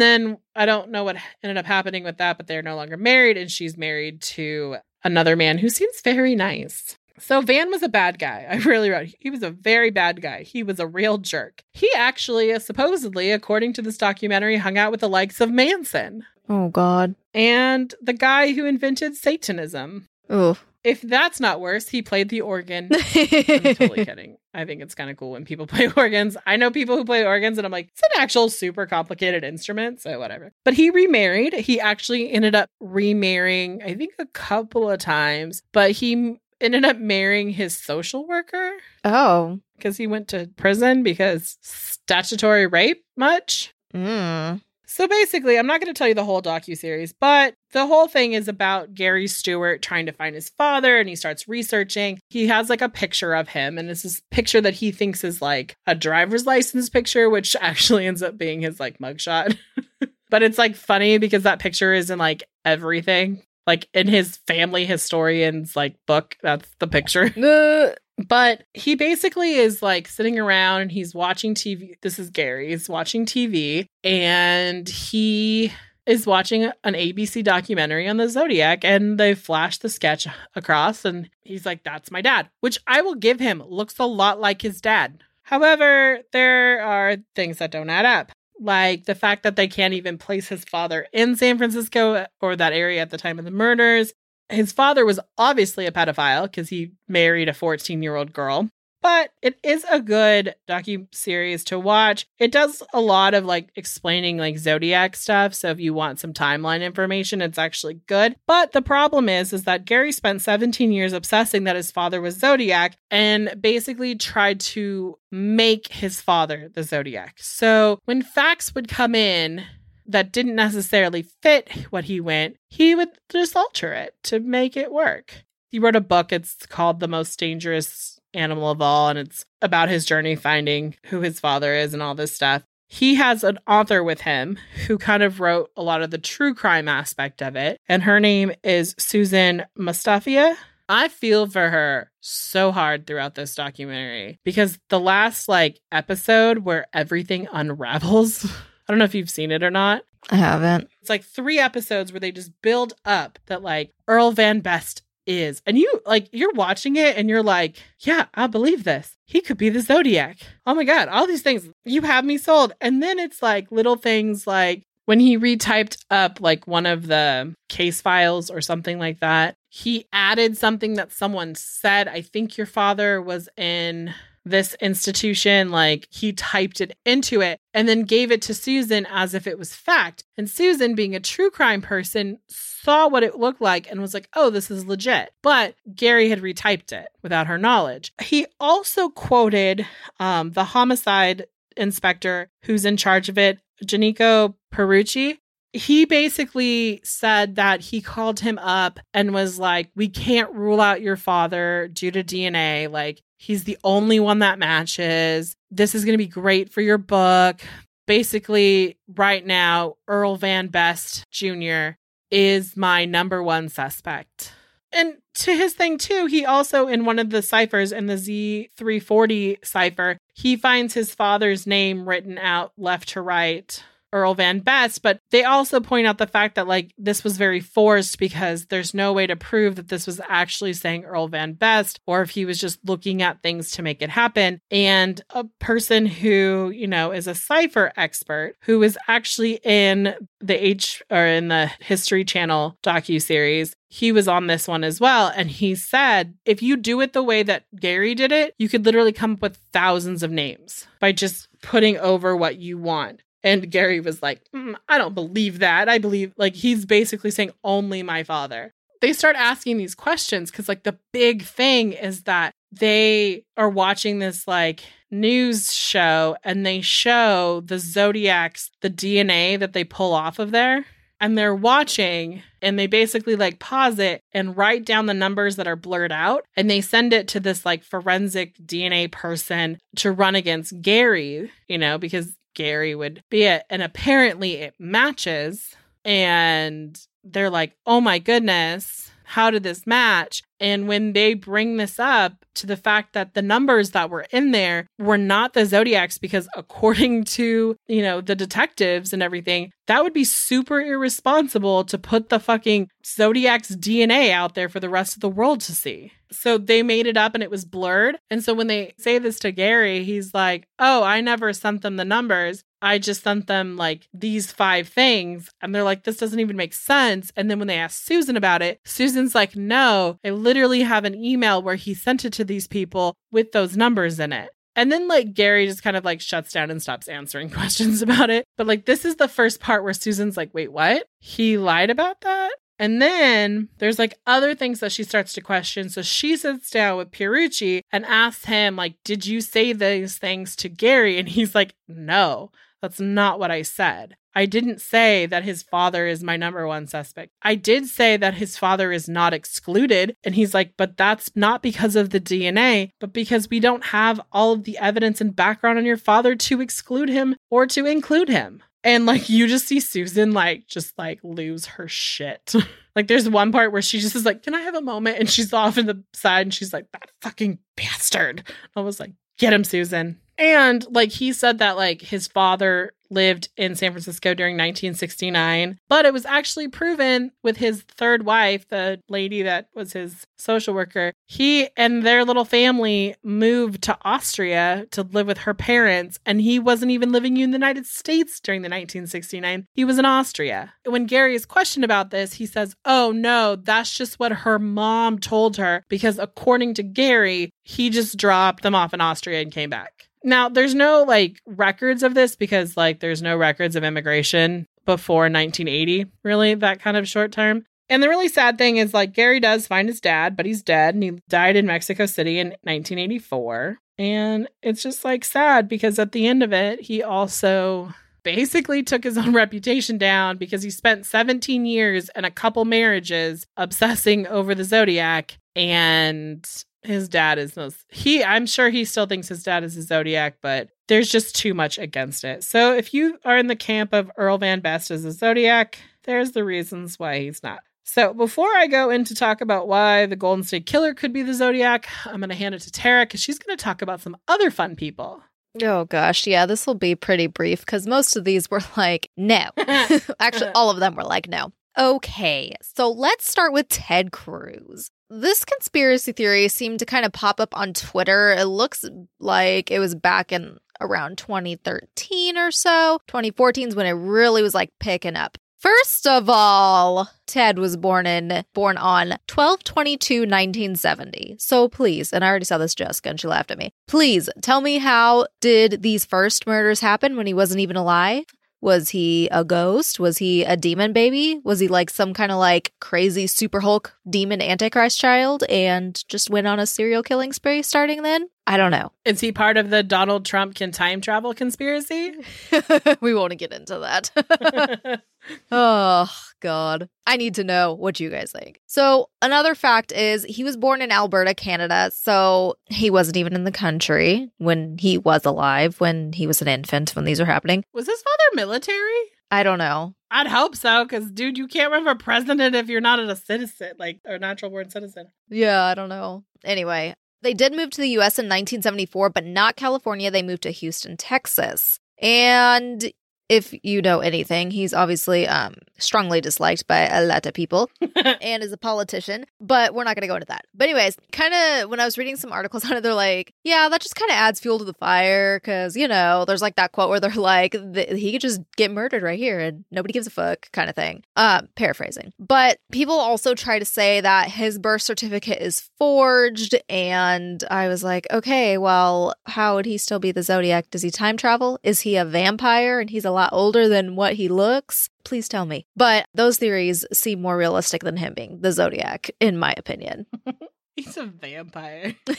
then I don't know what ended up happening with that, but they're no longer married, and she's married to another man who seems very nice. So Van was a bad guy. I really wrote. He was a very bad guy. He was a real jerk. He actually, supposedly, according to this documentary, hung out with the likes of Manson Oh God. and the guy who invented Satanism. Ooh. If that's not worse, he played the organ. I'm totally kidding. I think it's kind of cool when people play organs. I know people who play organs, and I'm like, it's an actual super complicated instrument, so whatever. But he remarried. He actually ended up remarrying, I think, a couple of times, but he ended up marrying his social worker oh. because he went to prison because statutory rape much. Mm. So basically, I'm not going to tell you the whole docu series, but the whole thing is about Gary Stewart trying to find his father, and he starts researching. He has like a picture of him, and it's this picture that he thinks is like a driver's license picture, which actually ends up being his like mugshot. but it's like funny because that picture is in like everything. Like in his family historian's like book, that's the picture. But he basically is like sitting around and he's watching TV. This is Gary. He's watching TV and he is watching an ABC documentary on the Zodiac and they flash the sketch across and he's like, That's my dad, which I will give him. Looks a lot like his dad. However, there are things that don't add up. Like the fact that they can't even place his father in San Francisco or that area at the time of the murders his father was obviously a pedophile because he married a 14 year old girl. But it is a good docu series to watch. It does a lot of like explaining like zodiac stuff. So if you want some timeline information, it's actually good. But the problem is, is that Gary spent 17 years obsessing that his father was zodiac and basically tried to make his father the zodiac. So when facts would come in that didn't necessarily fit what he went, he would just alter it to make it work. He wrote a book, it's called The Most Dangerous Animal of All, and it's about his journey finding who his father is and all this stuff. He has an author with him who kind of wrote a lot of the true crime aspect of it, and her name is Susan Mustafa. I feel for her so hard throughout this documentary because the last like episode where everything unravels I don't know if you've seen it or not. I haven't. It's like three episodes where they just build up that like Earl Van Best is. And you like you're watching it and you're like, yeah, I believe this. He could be the Zodiac. Oh my god, all these things. You have me sold. And then it's like little things like when he retyped up like one of the case files or something like that, he added something that someone said. I think your father was in this institution, like he typed it into it and then gave it to Susan as if it was fact. And Susan, being a true crime person, saw what it looked like and was like, oh, this is legit. But Gary had retyped it without her knowledge. He also quoted um, the homicide inspector who's in charge of it, Janico Pierucci, he basically said that he called him up and was like, We can't rule out your father due to DNA. Like, he's the only one that matches. This is going to be great for your book. Basically, right now, Earl Van Best Jr. is my number one suspect. And to his thing too, he also in one of the ciphers in the Z340 cipher, he finds his father's name written out left to right Earl Van Best, but they also point out the fact that like this was very forced because there's no way to prove that this was actually saying Earl Van Best or if he was just looking at things to make it happen. And a person who, you know, is a cipher expert who is actually in the H or in the History Channel docu series he was on this one as well. And he said, if you do it the way that Gary did it, you could literally come up with thousands of names by just putting over what you want. And Gary was like, mm, I don't believe that. I believe, like, he's basically saying only my father. They start asking these questions because, like, the big thing is that they are watching this, like, news show and they show the zodiacs, the DNA that they pull off of there and they're watching and they basically like pause it and write down the numbers that are blurred out and they send it to this like forensic DNA person to run against Gary, you know, because Gary would be it. And apparently it matches. And they're like, oh my goodness, how did this match? And when they bring this up to the fact that the numbers that were in there were not the zodiacs, because according to, you know, the detectives and everything, that would be super irresponsible to put the fucking zodiac's DNA out there for the rest of the world to see. So they made it up and it was blurred. And so when they say this to Gary, he's like, Oh, I never sent them the numbers. I just sent them like these five things. And they're like, this doesn't even make sense. And then when they ask Susan about it, Susan's like, no, I literally have an email where he sent it to these people with those numbers in it. And then like Gary just kind of like shuts down and stops answering questions about it. But like this is the first part where Susan's like, wait, what? He lied about that? And then there's like other things that she starts to question. So she sits down with Pierucci and asks him, like, did you say these things to Gary? And he's like, no. That's not what I said. I didn't say that his father is my number one suspect. I did say that his father is not excluded. And he's like, but that's not because of the DNA, but because we don't have all of the evidence and background on your father to exclude him or to include him. And like, you just see Susan, like, just like lose her shit. like, there's one part where she just is like, Can I have a moment? And she's off in the side and she's like, That fucking bastard. I was like, Get him, Susan. And like he said that like his father lived in San Francisco during 1969, but it was actually proven with his third wife, the lady that was his social worker. He and their little family moved to Austria to live with her parents, and he wasn't even living in the United States during the 1969. He was in Austria. When Gary is questioned about this, he says, "Oh no, that's just what her mom told her because according to Gary, he just dropped them off in Austria and came back." Now, there's no like records of this because like there's no records of immigration before 1980, really, that kind of short term. And the really sad thing is like Gary does find his dad, but he's dead and he died in Mexico City in 1984. And it's just like sad because at the end of it, he also basically took his own reputation down because he spent 17 years and a couple marriages obsessing over the zodiac and his dad is most he i'm sure he still thinks his dad is a zodiac but there's just too much against it so if you are in the camp of earl van best as a zodiac there's the reasons why he's not so before i go into talk about why the golden state killer could be the zodiac i'm going to hand it to tara because she's going to talk about some other fun people Oh gosh, yeah, this will be pretty brief because most of these were like, no. Actually, all of them were like, no. Okay, so let's start with Ted Cruz. This conspiracy theory seemed to kind of pop up on Twitter. It looks like it was back in around 2013 or so. 2014 is when it really was like picking up. First of all, Ted was born in born on 12-22-1970. So please, and I already saw this Jessica and she laughed at me. Please tell me how did these first murders happen when he wasn't even alive? Was he a ghost? Was he a demon baby? Was he like some kind of like crazy super Hulk demon antichrist child and just went on a serial killing spree starting then? I don't know. Is he part of the Donald Trump can time travel conspiracy? we won't get into that. oh, God. I need to know what you guys think. So, another fact is he was born in Alberta, Canada. So, he wasn't even in the country when he was alive, when he was an infant, when these were happening. Was his father military? I don't know. I'd hope so, because dude, you can't run for president if you're not a citizen, like a natural born citizen. Yeah, I don't know. Anyway, they did move to the US in 1974, but not California. They moved to Houston, Texas. And if you know anything, he's obviously um strongly disliked by a lot of people and is a politician, but we're not going to go into that. But anyways, kind of when I was reading some articles on it, they're like, yeah, that just kind of adds fuel to the fire because you know, there's like that quote where they're like, he could just get murdered right here and nobody gives a fuck, kind of thing. Uh, paraphrasing. But people also try to say that his birth certificate is forged, and I was like, okay, well, how would he still be the Zodiac? Does he time travel? Is he a vampire and he's a lot older than what he looks? Please tell me. But those theories seem more realistic than him being the Zodiac, in my opinion. He's a vampire.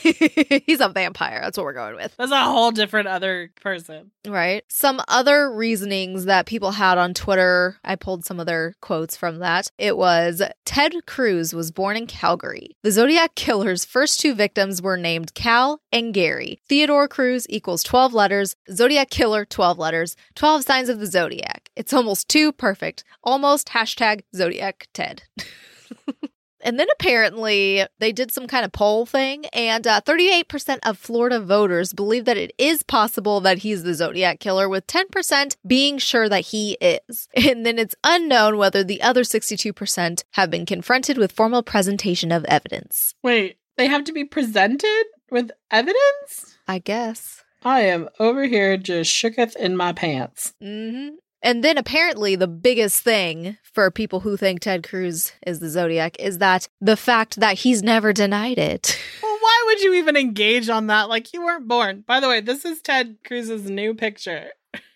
He's a vampire. That's what we're going with. That's a whole different other person. Right. Some other reasonings that people had on Twitter, I pulled some other quotes from that. It was Ted Cruz was born in Calgary. The Zodiac killer's first two victims were named Cal and Gary. Theodore Cruz equals 12 letters. Zodiac killer, 12 letters. 12 signs of the Zodiac. It's almost too perfect. Almost hashtag Zodiac Ted. And then apparently they did some kind of poll thing, and uh, 38% of Florida voters believe that it is possible that he's the Zodiac killer, with 10% being sure that he is. And then it's unknown whether the other 62% have been confronted with formal presentation of evidence. Wait, they have to be presented with evidence? I guess. I am over here just shooketh in my pants. Mm-hmm. And then apparently the biggest thing for people who think Ted Cruz is the Zodiac is that the fact that he's never denied it. Well, why would you even engage on that? Like, you weren't born. By the way, this is Ted Cruz's new picture.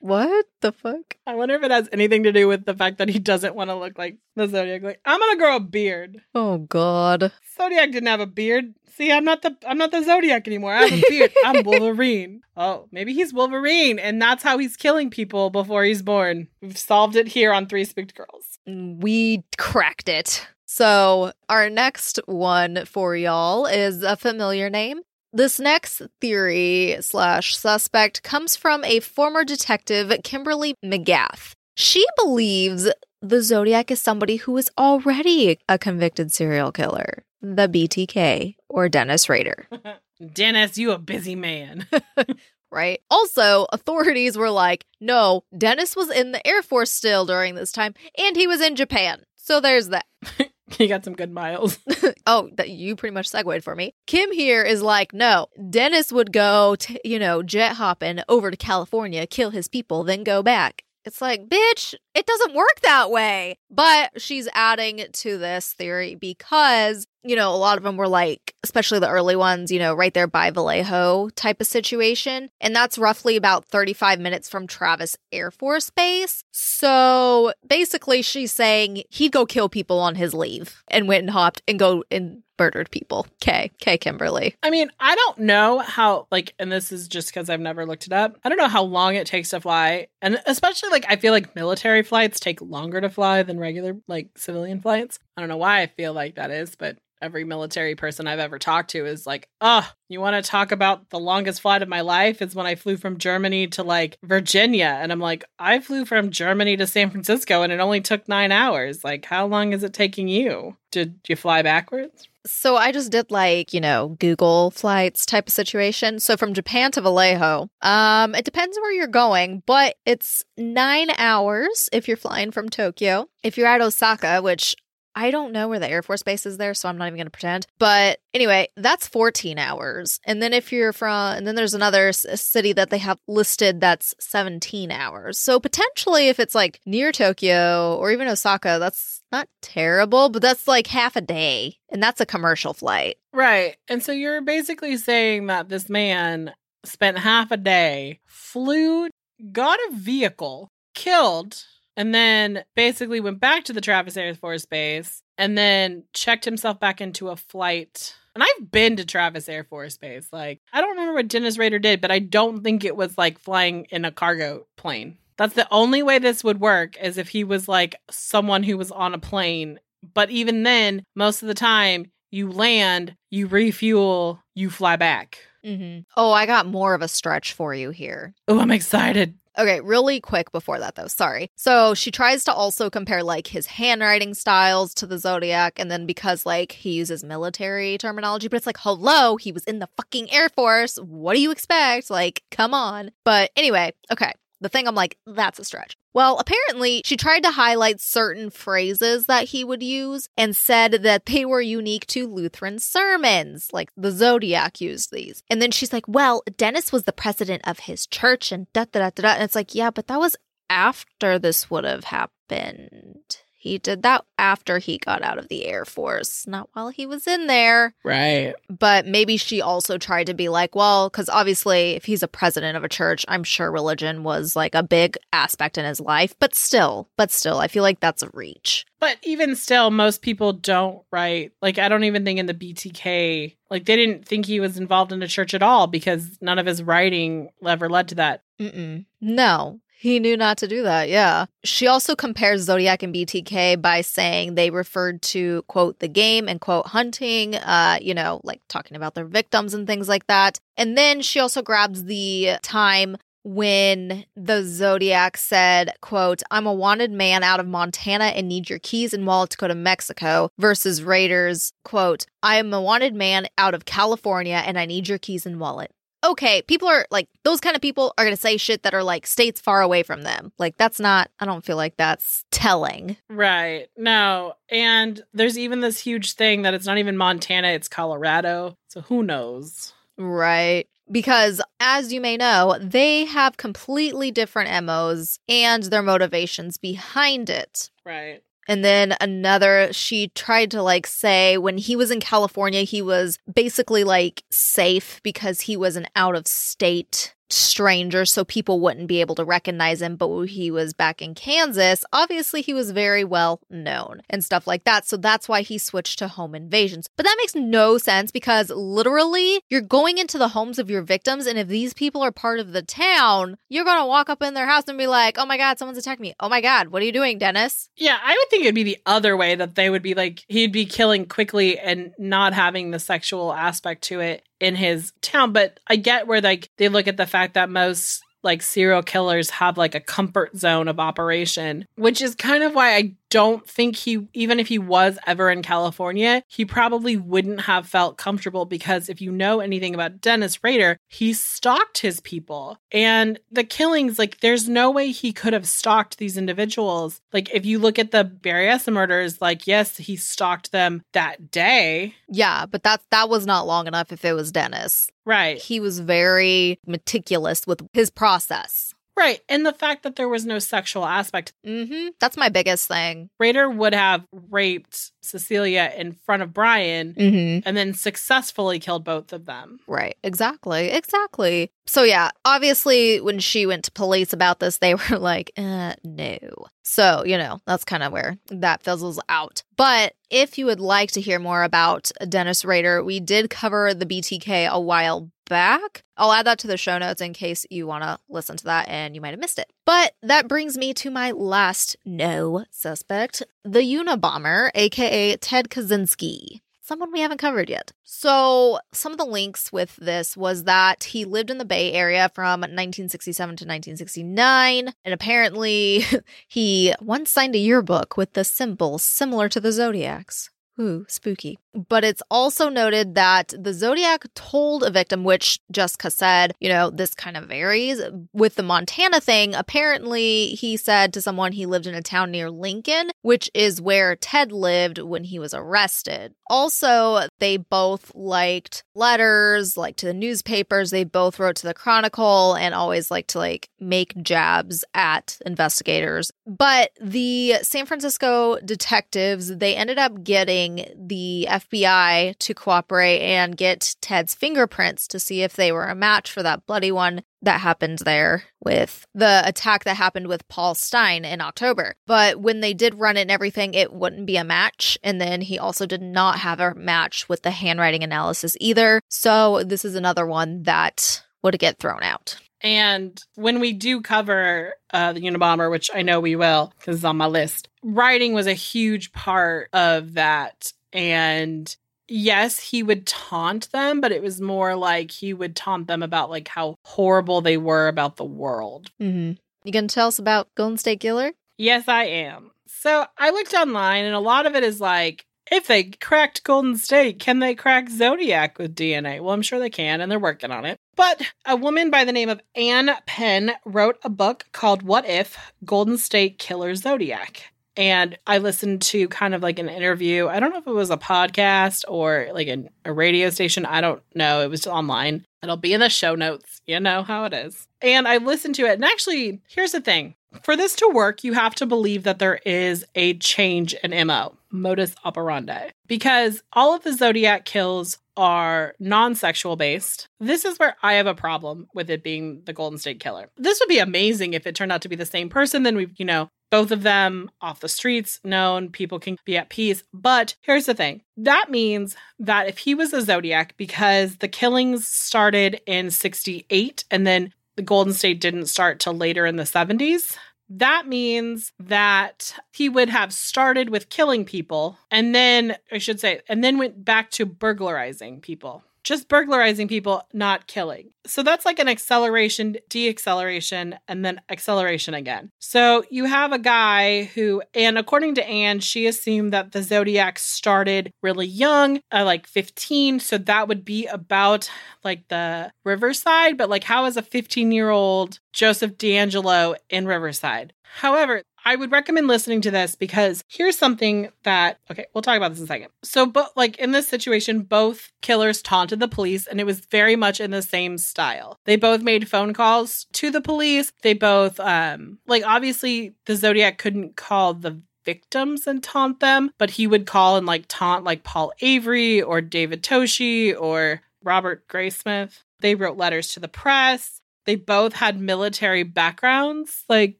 What the fuck? I wonder if it has anything to do with the fact that he doesn't want to look like the Zodiac. Like, I'm gonna grow a beard. Oh god. Zodiac didn't have a beard. See, I'm not the I'm not the Zodiac anymore. I have a beard. I'm Wolverine. Oh, maybe he's Wolverine, and that's how he's killing people before he's born. We've solved it here on Three Spooked Girls. We cracked it. So, our next one for y'all is a familiar name. This next theory slash suspect comes from a former detective, Kimberly McGath. She believes the Zodiac is somebody who is already a convicted serial killer, the BTK or Dennis Rader. Dennis, you a busy man. right? Also, authorities were like, no, Dennis was in the Air Force still during this time, and he was in Japan. So there's that. he got some good miles. oh, that you pretty much segued for me. Kim here is like, no, Dennis would go, to, you know, jet hopping over to California, kill his people, then go back. It's like, bitch, it doesn't work that way. But she's adding to this theory because, you know, a lot of them were like, especially the early ones, you know, right there by Vallejo type of situation. And that's roughly about 35 minutes from Travis Air Force Base. So basically, she's saying he'd go kill people on his leave and went and hopped and go and murdered people. K. K. Kimberly. I mean, I don't know how, like, and this is just because I've never looked it up. I don't know how long it takes to fly. And especially, like, I feel like military flights take longer to fly than regular, like, civilian flights. I don't know why I feel like that is, but every military person I've ever talked to is like, oh, you want to talk about the longest flight of my life is when I flew from Germany to like Virginia. And I'm like, I flew from Germany to San Francisco and it only took nine hours. Like, how long is it taking you? Did you fly backwards? So I just did like, you know, Google flights type of situation. So from Japan to Vallejo, um, it depends where you're going, but it's nine hours if you're flying from Tokyo. If you're at Osaka, which I don't know where the Air Force Base is there, so I'm not even going to pretend. But anyway, that's 14 hours. And then if you're from, and then there's another city that they have listed that's 17 hours. So potentially, if it's like near Tokyo or even Osaka, that's not terrible, but that's like half a day. And that's a commercial flight. Right. And so you're basically saying that this man spent half a day, flew, got a vehicle, killed, and then basically went back to the Travis Air Force Base and then checked himself back into a flight. And I've been to Travis Air Force Base. Like, I don't remember what Dennis Rader did, but I don't think it was like flying in a cargo plane. That's the only way this would work is if he was like someone who was on a plane. But even then, most of the time, you land, you refuel, you fly back. Mm-hmm. Oh, I got more of a stretch for you here. Oh, I'm excited. Okay, really quick before that though, sorry. So she tries to also compare like his handwriting styles to the Zodiac, and then because like he uses military terminology, but it's like, hello, he was in the fucking Air Force. What do you expect? Like, come on. But anyway, okay. The thing I'm like, that's a stretch. Well, apparently, she tried to highlight certain phrases that he would use and said that they were unique to Lutheran sermons, like the Zodiac used these. And then she's like, well, Dennis was the president of his church and da da da da. And it's like, yeah, but that was after this would have happened. He did that after he got out of the Air Force, not while he was in there. Right. But maybe she also tried to be like, well, because obviously, if he's a president of a church, I'm sure religion was like a big aspect in his life. But still, but still, I feel like that's a reach. But even still, most people don't write. Like, I don't even think in the BTK, like, they didn't think he was involved in a church at all because none of his writing ever led to that. Mm-mm. No, he knew not to do that, yeah. She also compares Zodiac and BTK by saying they referred to, quote, the game and, quote, hunting, uh, you know, like talking about their victims and things like that. And then she also grabs the time when the Zodiac said, quote, I'm a wanted man out of Montana and need your keys and wallet to go to Mexico versus Rader's, quote, I am a wanted man out of California and I need your keys and wallet okay, people are like those kind of people are going to say shit that are like states far away from them. Like that's not I don't feel like that's telling. Right. No. And there's even this huge thing that it's not even Montana, it's Colorado. So who knows? Right. Because as you may know, they have completely different MOs and their motivations behind it. Right. And then another, she tried to like say when he was in California, he was basically like safe because he was an out of state stranger so people wouldn't be able to recognize him but he was back in Kansas obviously he was very well known and stuff like that. So that's why he switched to home invasions. But that makes no sense because literally you're going into the homes of your victims and if these people are part of the town you're going to walk up in their house and be like oh my god someone's attacking me. Oh my god what are you doing Dennis? Yeah, I would think it'd be the other way that they would be like he'd be killing quickly and not having the sexual aspect to it in his town. But I get where like they look at the fact that most like serial killers have like a comfort zone of operation, which is kind of why I don't think he, even if he was ever in California, he probably wouldn't have felt comfortable because if you know anything about Dennis Rader, he stalked his people. And the killings, like, there's no way he could have stalked these individuals. Like, if you look at the Berryessa murders, like, yes, he stalked them that day. yeah but that that was not long enough if it was Dennis Right. he was very meticulous with his process Right. And the fact that there was no sexual aspect. Mm-hmm. That's my biggest thing. Rader would have raped Cecelia in front of Bryan Mm-hmm. and then successfully killed both of them. Right. Exactly. Exactly. So yeah, obviously when she went to police about this, they were like, uh, no. So, you know, that's kind of where that fizzles out. But if you would like to hear more about Dennis Rader, we did cover the BTK a while back. I'll add that to the show notes in case you want to listen to that and you might have missed it. But that brings me to my last no suspect, the Unabomber, aka Ted Kaczynski someone we haven't covered yet. So, some of the links with this was that he lived in the Bay Area from 1967 to 1969, and apparently he once signed a yearbook with the symbol similar to the Zodiac's. Ooh, spooky. But it's also noted that the Zodiac told a victim, which Jessica said, you know, this kind of varies. With the Montana thing, apparently he said to someone he lived in a town near Lincoln, which is where Ted lived when he was arrested. Also, they both liked letters, like to the newspapers. They both wrote to the Chronicle and always liked to like make jabs at investigators. But the San Francisco detectives, they ended up getting the FBI to cooperate and get Ted's fingerprints to see if they were a match for that bloody one that happened there with the attack that happened with Paul Stine in October. But when they did run it and everything, it wouldn't be a match. And then he also did not have a match with the handwriting analysis either. So this is another one that would get thrown out. And when we do cover uh, the Unabomber, which I know we will because it's on my list, writing was a huge part of that. And yes, he would taunt them, but it was more like he would taunt them about like how horrible they were about the world. Mm-hmm. You gonna tell us about Golden State Killer? Yes, I am. So I looked online, and a lot of it is like, if they cracked Golden State, can they crack Zodiac with DNA? Well, I'm sure they can, and they're working on it. But a woman by the name of Anne Penn wrote a book called What If Golden State Killer Zodiac. And I listened to kind of like an interview. I don't know if it was a podcast or like an, a radio station. I don't know. It was online. It'll be in the show notes. You know how it is. And I listened to it. And actually, here's the thing for this to work, you have to believe that there is a change in MO, modus operandi, because all of the Zodiac kills are non sexual based. This is where I have a problem with it being the Golden State Killer. This would be amazing if it turned out to be the same person. Then we've, you know, both of them off the streets, known, people can be at peace. But here's the thing that means that if he was a Zodiac, because the killings started in 68 and then the Golden State didn't start till later in the 70s, that means that he would have started with killing people and then, I should say, and then went back to burglarizing people just burglarizing people, not killing. So that's like an acceleration, deacceleration, and then acceleration again. So you have a guy who, and according to Anne, she assumed that the Zodiac started really young, uh, like 15. So that would be about like the Riverside. But like, how is a 15 year old Joseph DeAngelo in Riverside? However, I would recommend listening to this because here's something that okay, we'll talk about this in a second. So, but like in this situation, both killers taunted the police and it was very much in the same style. They both made phone calls to the police. They both um like obviously the Zodiac couldn't call the victims and taunt them, but he would call and like taunt like Paul Avery or David Toschi or Robert Graysmith. They wrote letters to the press. They both had military backgrounds. Like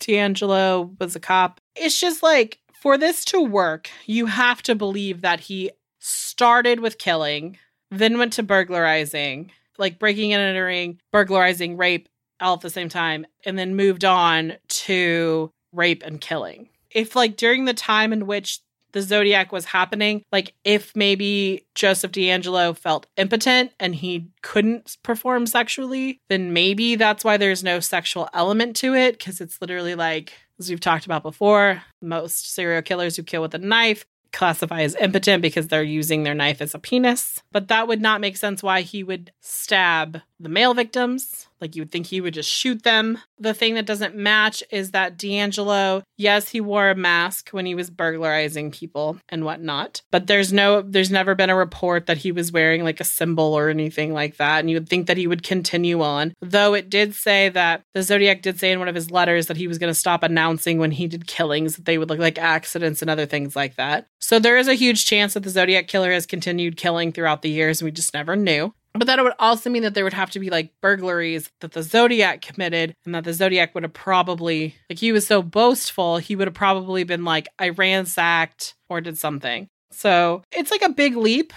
DeAngelo was a cop. It's just like for this to work, you have to believe that he started with killing, then went to burglarizing, like breaking and entering, burglarizing, rape all at the same time, and then moved on to rape and killing. If, like, during the time in which the Zodiac was happening, like if maybe Joseph DeAngelo felt impotent and he couldn't perform sexually, then maybe that's why there's no sexual element to it. Cause it's literally like, as we've talked about before, most serial killers who kill with a knife classify as impotent because they're using their knife as a penis. But that would not make sense why he would stab the male victims. Like you would think he would just shoot them. The thing that doesn't match is that DeAngelo, yes, he wore a mask when he was burglarizing people and whatnot, but there's no, there's never been a report that he was wearing like a symbol or anything like that. And you would think that he would continue on. Though it did say that the Zodiac did say in one of his letters that he was going to stop announcing when he did killings that they would look like accidents and other things like that. So there is a huge chance that the Zodiac killer has continued killing throughout the years and we just never knew. But that would also mean that there would have to be like burglaries that the Zodiac committed, and that the Zodiac would have probably, like, he was so boastful, he would have probably been like, I ransacked or did something. So it's like a big leap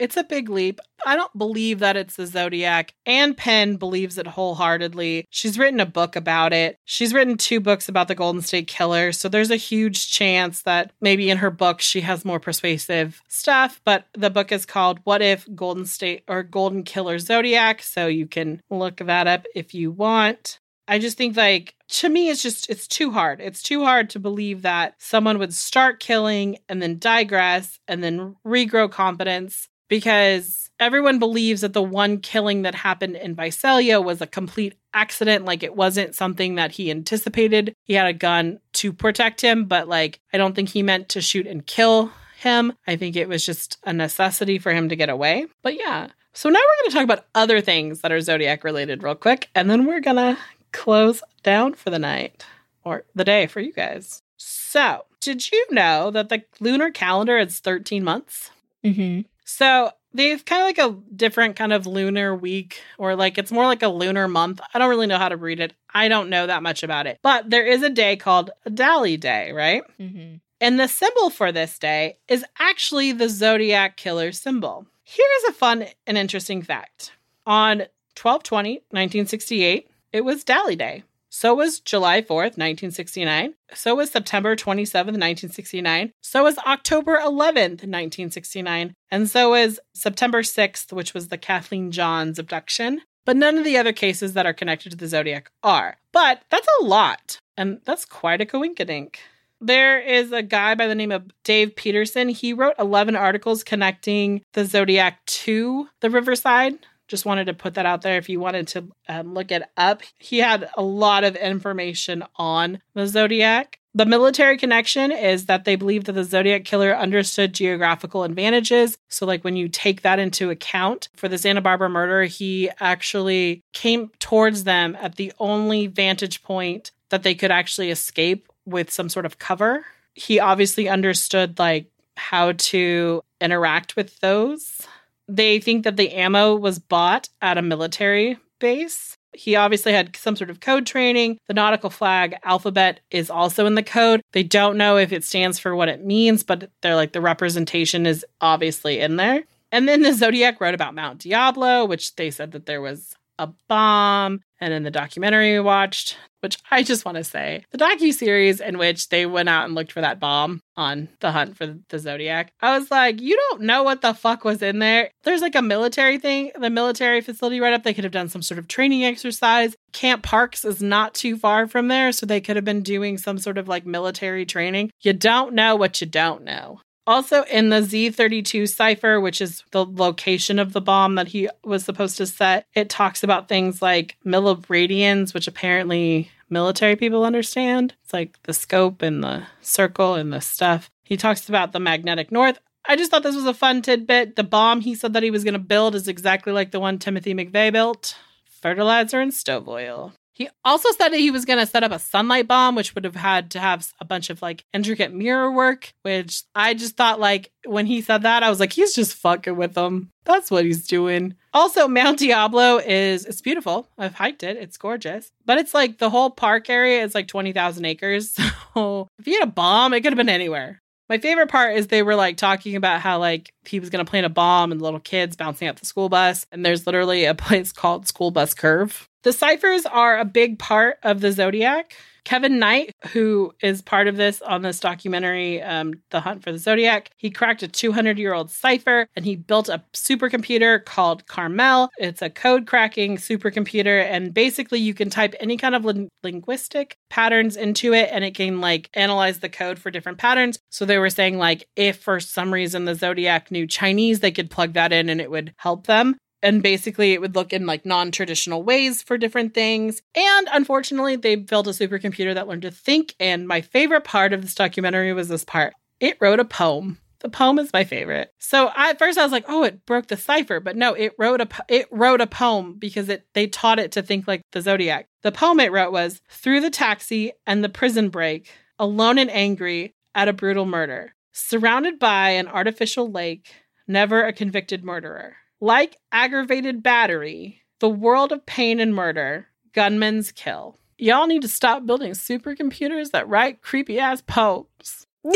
it's a big leap. I don't believe that it's the Zodiac. Anne Penn believes it wholeheartedly. She's written a book about it. She's written two books about the Golden State Killer. So there's a huge chance that maybe in her book she has more persuasive stuff. But the book is called What If Golden State or Golden Killer Zodiac. So you can look that up if you want. I just think like to me it's just it's too hard. It's too hard to believe that someone would start killing and then digress and then regrow confidence because everyone believes that the one killing that happened in Visalia was a complete accident. Like it wasn't something that he anticipated. He had a gun to protect him, but like I don't think he meant to shoot and kill him. I think it was just a necessity for him to get away. But yeah. So now we're going to talk about other things that are zodiac related real quick, and then we're going to close down for the night or the day for you guys. So, did you know that the lunar calendar is 13 months? Mm-hmm. So they've kind of like a different kind of lunar week, or like it's more like a lunar month. I don't really know how to read it. I don't know that much about it. But there is a day called Dali Day, right? Mm-hmm. And the symbol for this day is actually the Zodiac Killer symbol. Here's a fun and interesting fact. On 1220, 1968, it was Dali Day. So was July 4th, 1969. So was September 27th, 1969. So was October 11th, 1969. And so was September 6th, which was the Kathleen Johns abduction. But none of the other cases that are connected to the Zodiac are. But that's a lot. And that's quite a coinkydink. There is a guy by the name of Dave Peterson. He wrote 11 articles connecting the Zodiac to the Riverside Just wanted to put that out there if you wanted to um, look it up. He had a lot of information on the Zodiac. The military connection is that they believe that the Zodiac killer understood geographical advantages. So, like when you take that into account for the Santa Barbara murder, he actually came towards them at the only vantage point that they could actually escape with some sort of cover. He obviously understood like how to interact with those. They think that the ammo was bought at a military base. He obviously had some sort of code training. The nautical flag alphabet is also in the code. They don't know if it stands for what it means, but they're like the representation is obviously in there. And then the Zodiac wrote about Mount Diablo, which they said that there was a bomb. And in the documentary we watched, which I just want to say, the docu series in which they went out and looked for that bomb on the hunt for the Zodiac, I was like, you don't know what the fuck was in there. There's like a military thing, the military facility right up. They could have done some sort of training exercise. Camp Parks is not too far from there, so they could have been doing some sort of like military training. You don't know what you don't know. Also, in the Z32 cipher, which is the location of the bomb that he was supposed to set, it talks about things like milliradians, which apparently military people understand. It's like the scope and the circle and the stuff. He talks about the magnetic north. I just thought this was a fun tidbit. The bomb he said that he was going to build is exactly like the one Timothy McVeigh built fertilizer and stove oil. He also said that he was going to set up a sunlight bomb, which would have had to have a bunch of like intricate mirror work, which I just thought like when he said that, I was like, he's just fucking with them. That's what he's doing. Also, Mount Diablo is it's beautiful. I've hiked it. It's gorgeous. But it's like the whole park area is like 20,000 acres. So if you had a bomb, it could have been anywhere. My favorite part is they were like talking about how like he was going to plant a bomb and little kids bouncing up the school bus. And there's literally a place called School Bus Curve the ciphers are a big part of the Zodiac. Kevin Knight, who is part of this on this documentary, um, The Hunt for the Zodiac, he cracked a 200 year old cipher and he built a supercomputer called Carmel. It's a code cracking supercomputer, and basically you can type any kind of lin- linguistic patterns into it and it can like analyze the code for different patterns. So they were saying, like, if for some reason the Zodiac knew Chinese, they could plug that in and it would help them and basically it would look in like non-traditional ways for different things. And unfortunately they built a supercomputer that learned to think. And my favorite part of this documentary was this part. It wrote a poem. The poem is my favorite. So I, at first i was like oh it broke the cipher. But no it wrote a it wrote a poem because it they taught it to think like the zodiac. The poem it wrote was through the taxi and the prison break alone and angry at a brutal murder surrounded by an artificial lake never a convicted murderer like aggravated battery, the world of pain and murder, gunmen's kill. Y'all need to stop building supercomputers that write creepy ass poems.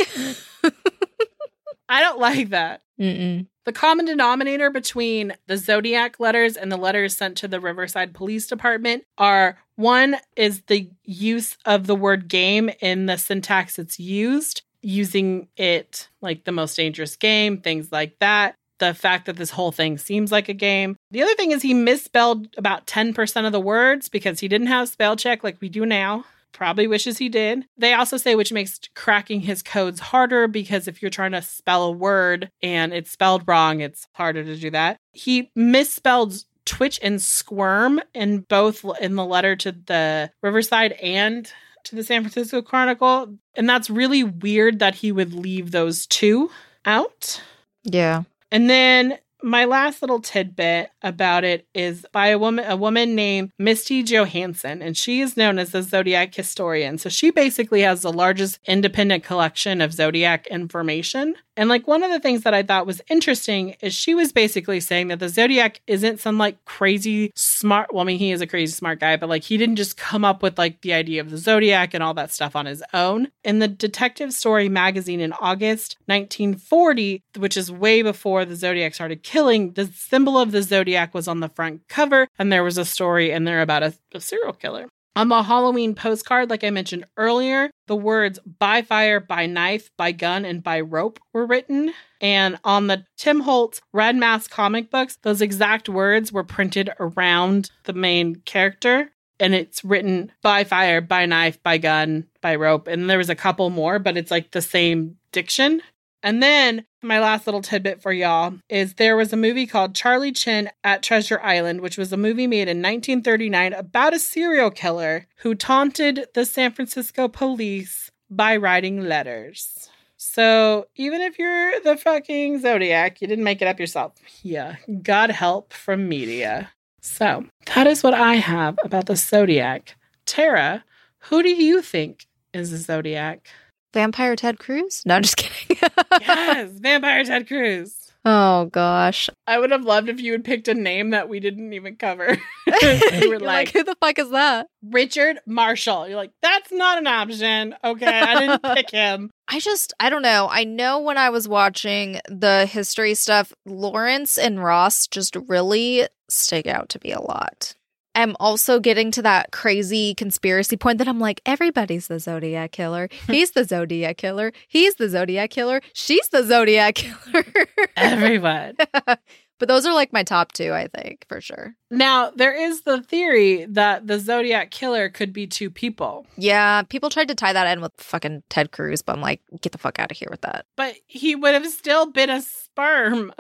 I don't like that. Mm-mm. The common denominator between the Zodiac letters and the letters sent to the Riverside Police Department are one is the use of the word game in the syntax it's used, using it like the most dangerous game, things like that the fact that this whole thing seems like a game. The other thing is he misspelled about 10% of the words because he didn't have spell check like we do now. Probably wishes he did. They also say which makes cracking his codes harder because if you're trying to spell a word and it's spelled wrong, it's harder to do that. He misspelled twitch and squirm in both in the letter to the Riverside and to the San Francisco Chronicle. And that's really weird that he would leave those two out. Yeah. And then my last little tidbit about it is by a woman a woman named Misty Johansson and she is known as the zodiac historian. So she basically has the largest independent collection of zodiac information. And like one of the things that I thought was interesting is she was basically saying that the zodiac isn't some like crazy smart well I mean he is a crazy smart guy but like he didn't just come up with like the idea of the zodiac and all that stuff on his own. In the Detective Story magazine in August 1940, which is way before the zodiac started killing, the symbol of the zodiac was on the front cover, and there was a story in there about a, a serial killer. On the Halloween postcard, like I mentioned earlier, the words by fire, by knife, by gun, and by rope were written. And on the Tim Holt's Red Mask comic books, those exact words were printed around the main character. And it's written by fire, by knife, by gun, by rope. And there was a couple more, but it's like the same diction. And then my last little tidbit for y'all is there was a movie called Charlie Chan at Treasure Island, which was a movie made in 1939 about a serial killer who taunted the San Francisco police by writing letters. So even if you're the fucking Zodiac, you didn't make it up yourself. Yeah, God help from media. So that is what I have about the Zodiac. Tara, who do you think is the Zodiac? Vampire Ted Cruz? No, I'm just kidding. yes, Vampire Ted Cruz. Oh gosh. I would have loved if you had picked a name that we didn't even cover. you were like, who the fuck is that? Richard Marshall. You're like, that's not an option. Okay, I didn't pick him. I just, I don't know. I know when I was watching the history stuff, Lawrence and Ross just really stick out to me a lot. I'm also getting to that crazy conspiracy point that I'm like, everybody's the Zodiac killer. He's the Zodiac killer. He's the Zodiac killer. She's the Zodiac killer. Everyone. but those are like my top two, I think, for sure. Now, there is the theory that the Zodiac killer could be two people. Yeah, people tried to tie that in with fucking Ted Cruz, but I'm like, get the fuck out of here with that. But he would have still been a sperm.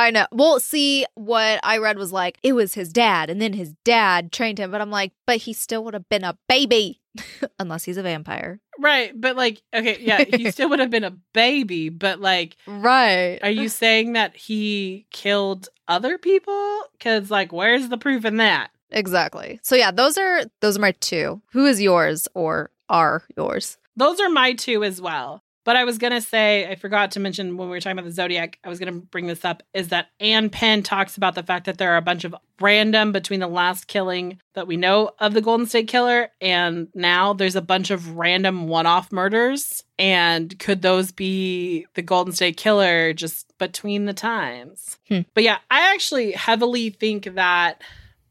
I know. Well, see, what I read was like it was his dad, and then his dad trained him. But I'm like, but he still would have been a baby, unless he's a vampire. Right. But like, okay, yeah, he still would have been a baby. But like, right. Are you saying that he killed other people? Because like, where's the proof in that? Exactly. So yeah, those are those are my two. Who is yours or are yours? Those are my two as well. But I was going to say, I forgot to mention when we were talking about the Zodiac, I was going to bring this up is that Anne Penn talks about the fact that there are a bunch of random between the last killing that we know of the Golden State Killer and now there's a bunch of random one off murders. And could those be the Golden State Killer just between the times? Hmm. But yeah, I actually heavily think that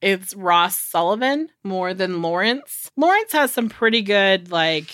it's Ross Sullivan more than Lawrence. Lawrence has some pretty good, like,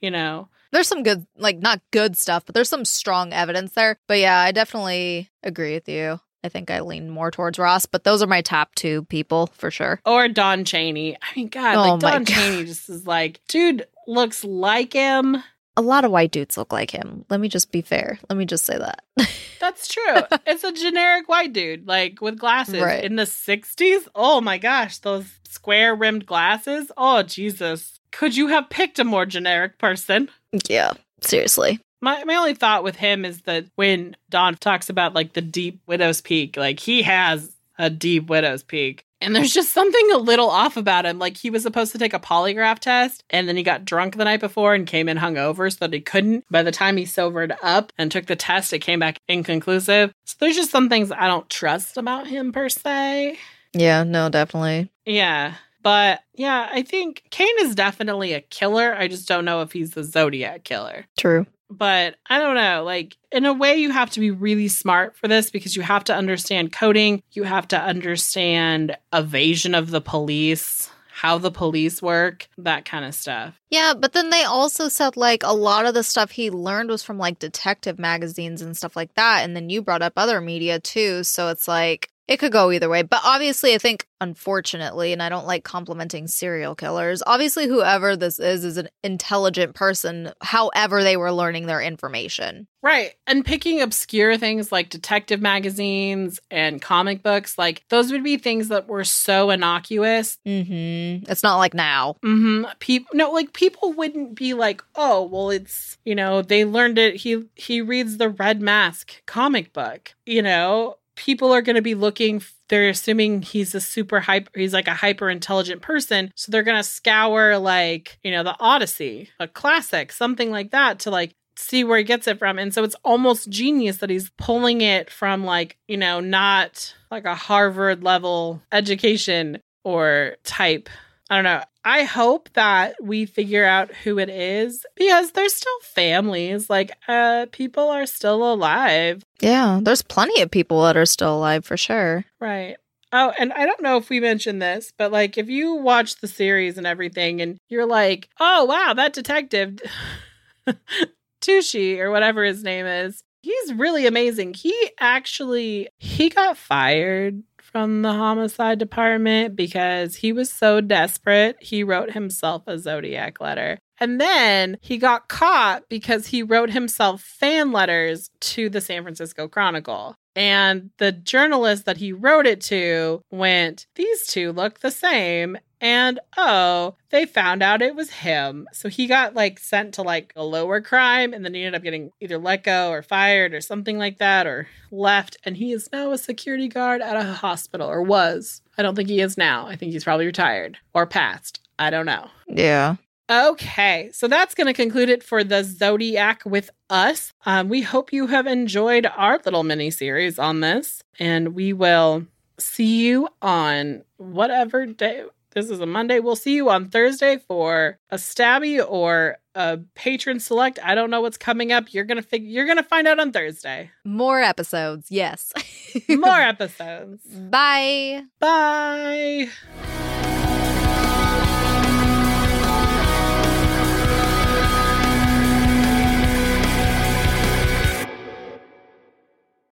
you know, there's some good, like not good stuff, but there's some strong evidence there. But yeah, I definitely agree with you. I think I lean more towards Ross, but those are my top two people for sure. Or Don Cheney. I mean, God, oh like Don God. Cheney just is like, dude looks like him. A lot of white dudes look like him. Let me just be fair. Let me just say that. That's true. it's a generic white dude, like with glasses. Right. In the 60s, oh my gosh, those square rimmed glasses. Oh, Jesus. Could you have picked a more generic person? Yeah, seriously. My my only thought with him is that when Don talks about like the deep widow's peak, like he has a deep widow's peak. And there's just something a little off about him. Like he was supposed to take a polygraph test and then he got drunk the night before and came in hungover so that he couldn't. By the time he sobered up and took the test, it came back inconclusive. So there's just some things I don't trust about him per se. Yeah, no, definitely. Yeah. But yeah, I think Kane is definitely a killer. I just don't know if he's the Zodiac killer. True. But I don't know. Like, in a way, you have to be really smart for this because you have to understand coding, you have to understand evasion of the police. How the police work, that kind of stuff. Yeah, but then they also said like a lot of the stuff he learned was from like detective magazines and stuff like that. And then you brought up other media too. So it's like, it could go either way. But obviously, I think, unfortunately, and I don't like complimenting serial killers, obviously, whoever this is is an intelligent person, however, they were learning their information. Right. And picking obscure things like detective magazines and comic books, like those would be things that were so innocuous. Mm-hmm. It's not like now. Mm-hmm. People, no, like people wouldn't be like, oh, well, it's, you know, they learned it. He, he reads the Red Mask comic book, you know, people are going to be looking they're assuming he's a super hyper he's like a hyper intelligent person so they're going to scour like you know the odyssey a classic something like that to like see where he gets it from and so it's almost genius that he's pulling it from like you know not like a harvard level education or type I don't know. I hope that we figure out who it is because there's still families. Like, uh, people are still alive. Yeah, there's plenty of people that are still alive for sure. Right. Oh, and I don't know if we mentioned this, but like if you watch the series and everything and you're like, oh, wow, that detective, Tucci or whatever his name is, he's really amazing. He actually, he got fired from the homicide department because he was so desperate. He wrote himself a Zodiac letter. And then he got caught because he wrote himself fan letters to the San Francisco Chronicle. And the journalist that he wrote it to went, These two look the same. And oh, they found out it was him. So he got like sent to like a lower crime and then he ended up getting either let go or fired or something like that or left. And he is now a security guard at a hospital or was. I don't think he is now. I think he's probably retired or passed. I don't know. Yeah. Okay, so that's going to conclude it for the Zodiac with us. Um, we hope you have enjoyed our little mini series on this, and we will see you on whatever day. This is a Monday. We'll see you on Thursday for a stabby or a patron select. I don't know what's coming up. You're gonna fig- You're gonna find out on Thursday. More episodes. Yes. More episodes. Bye. Bye.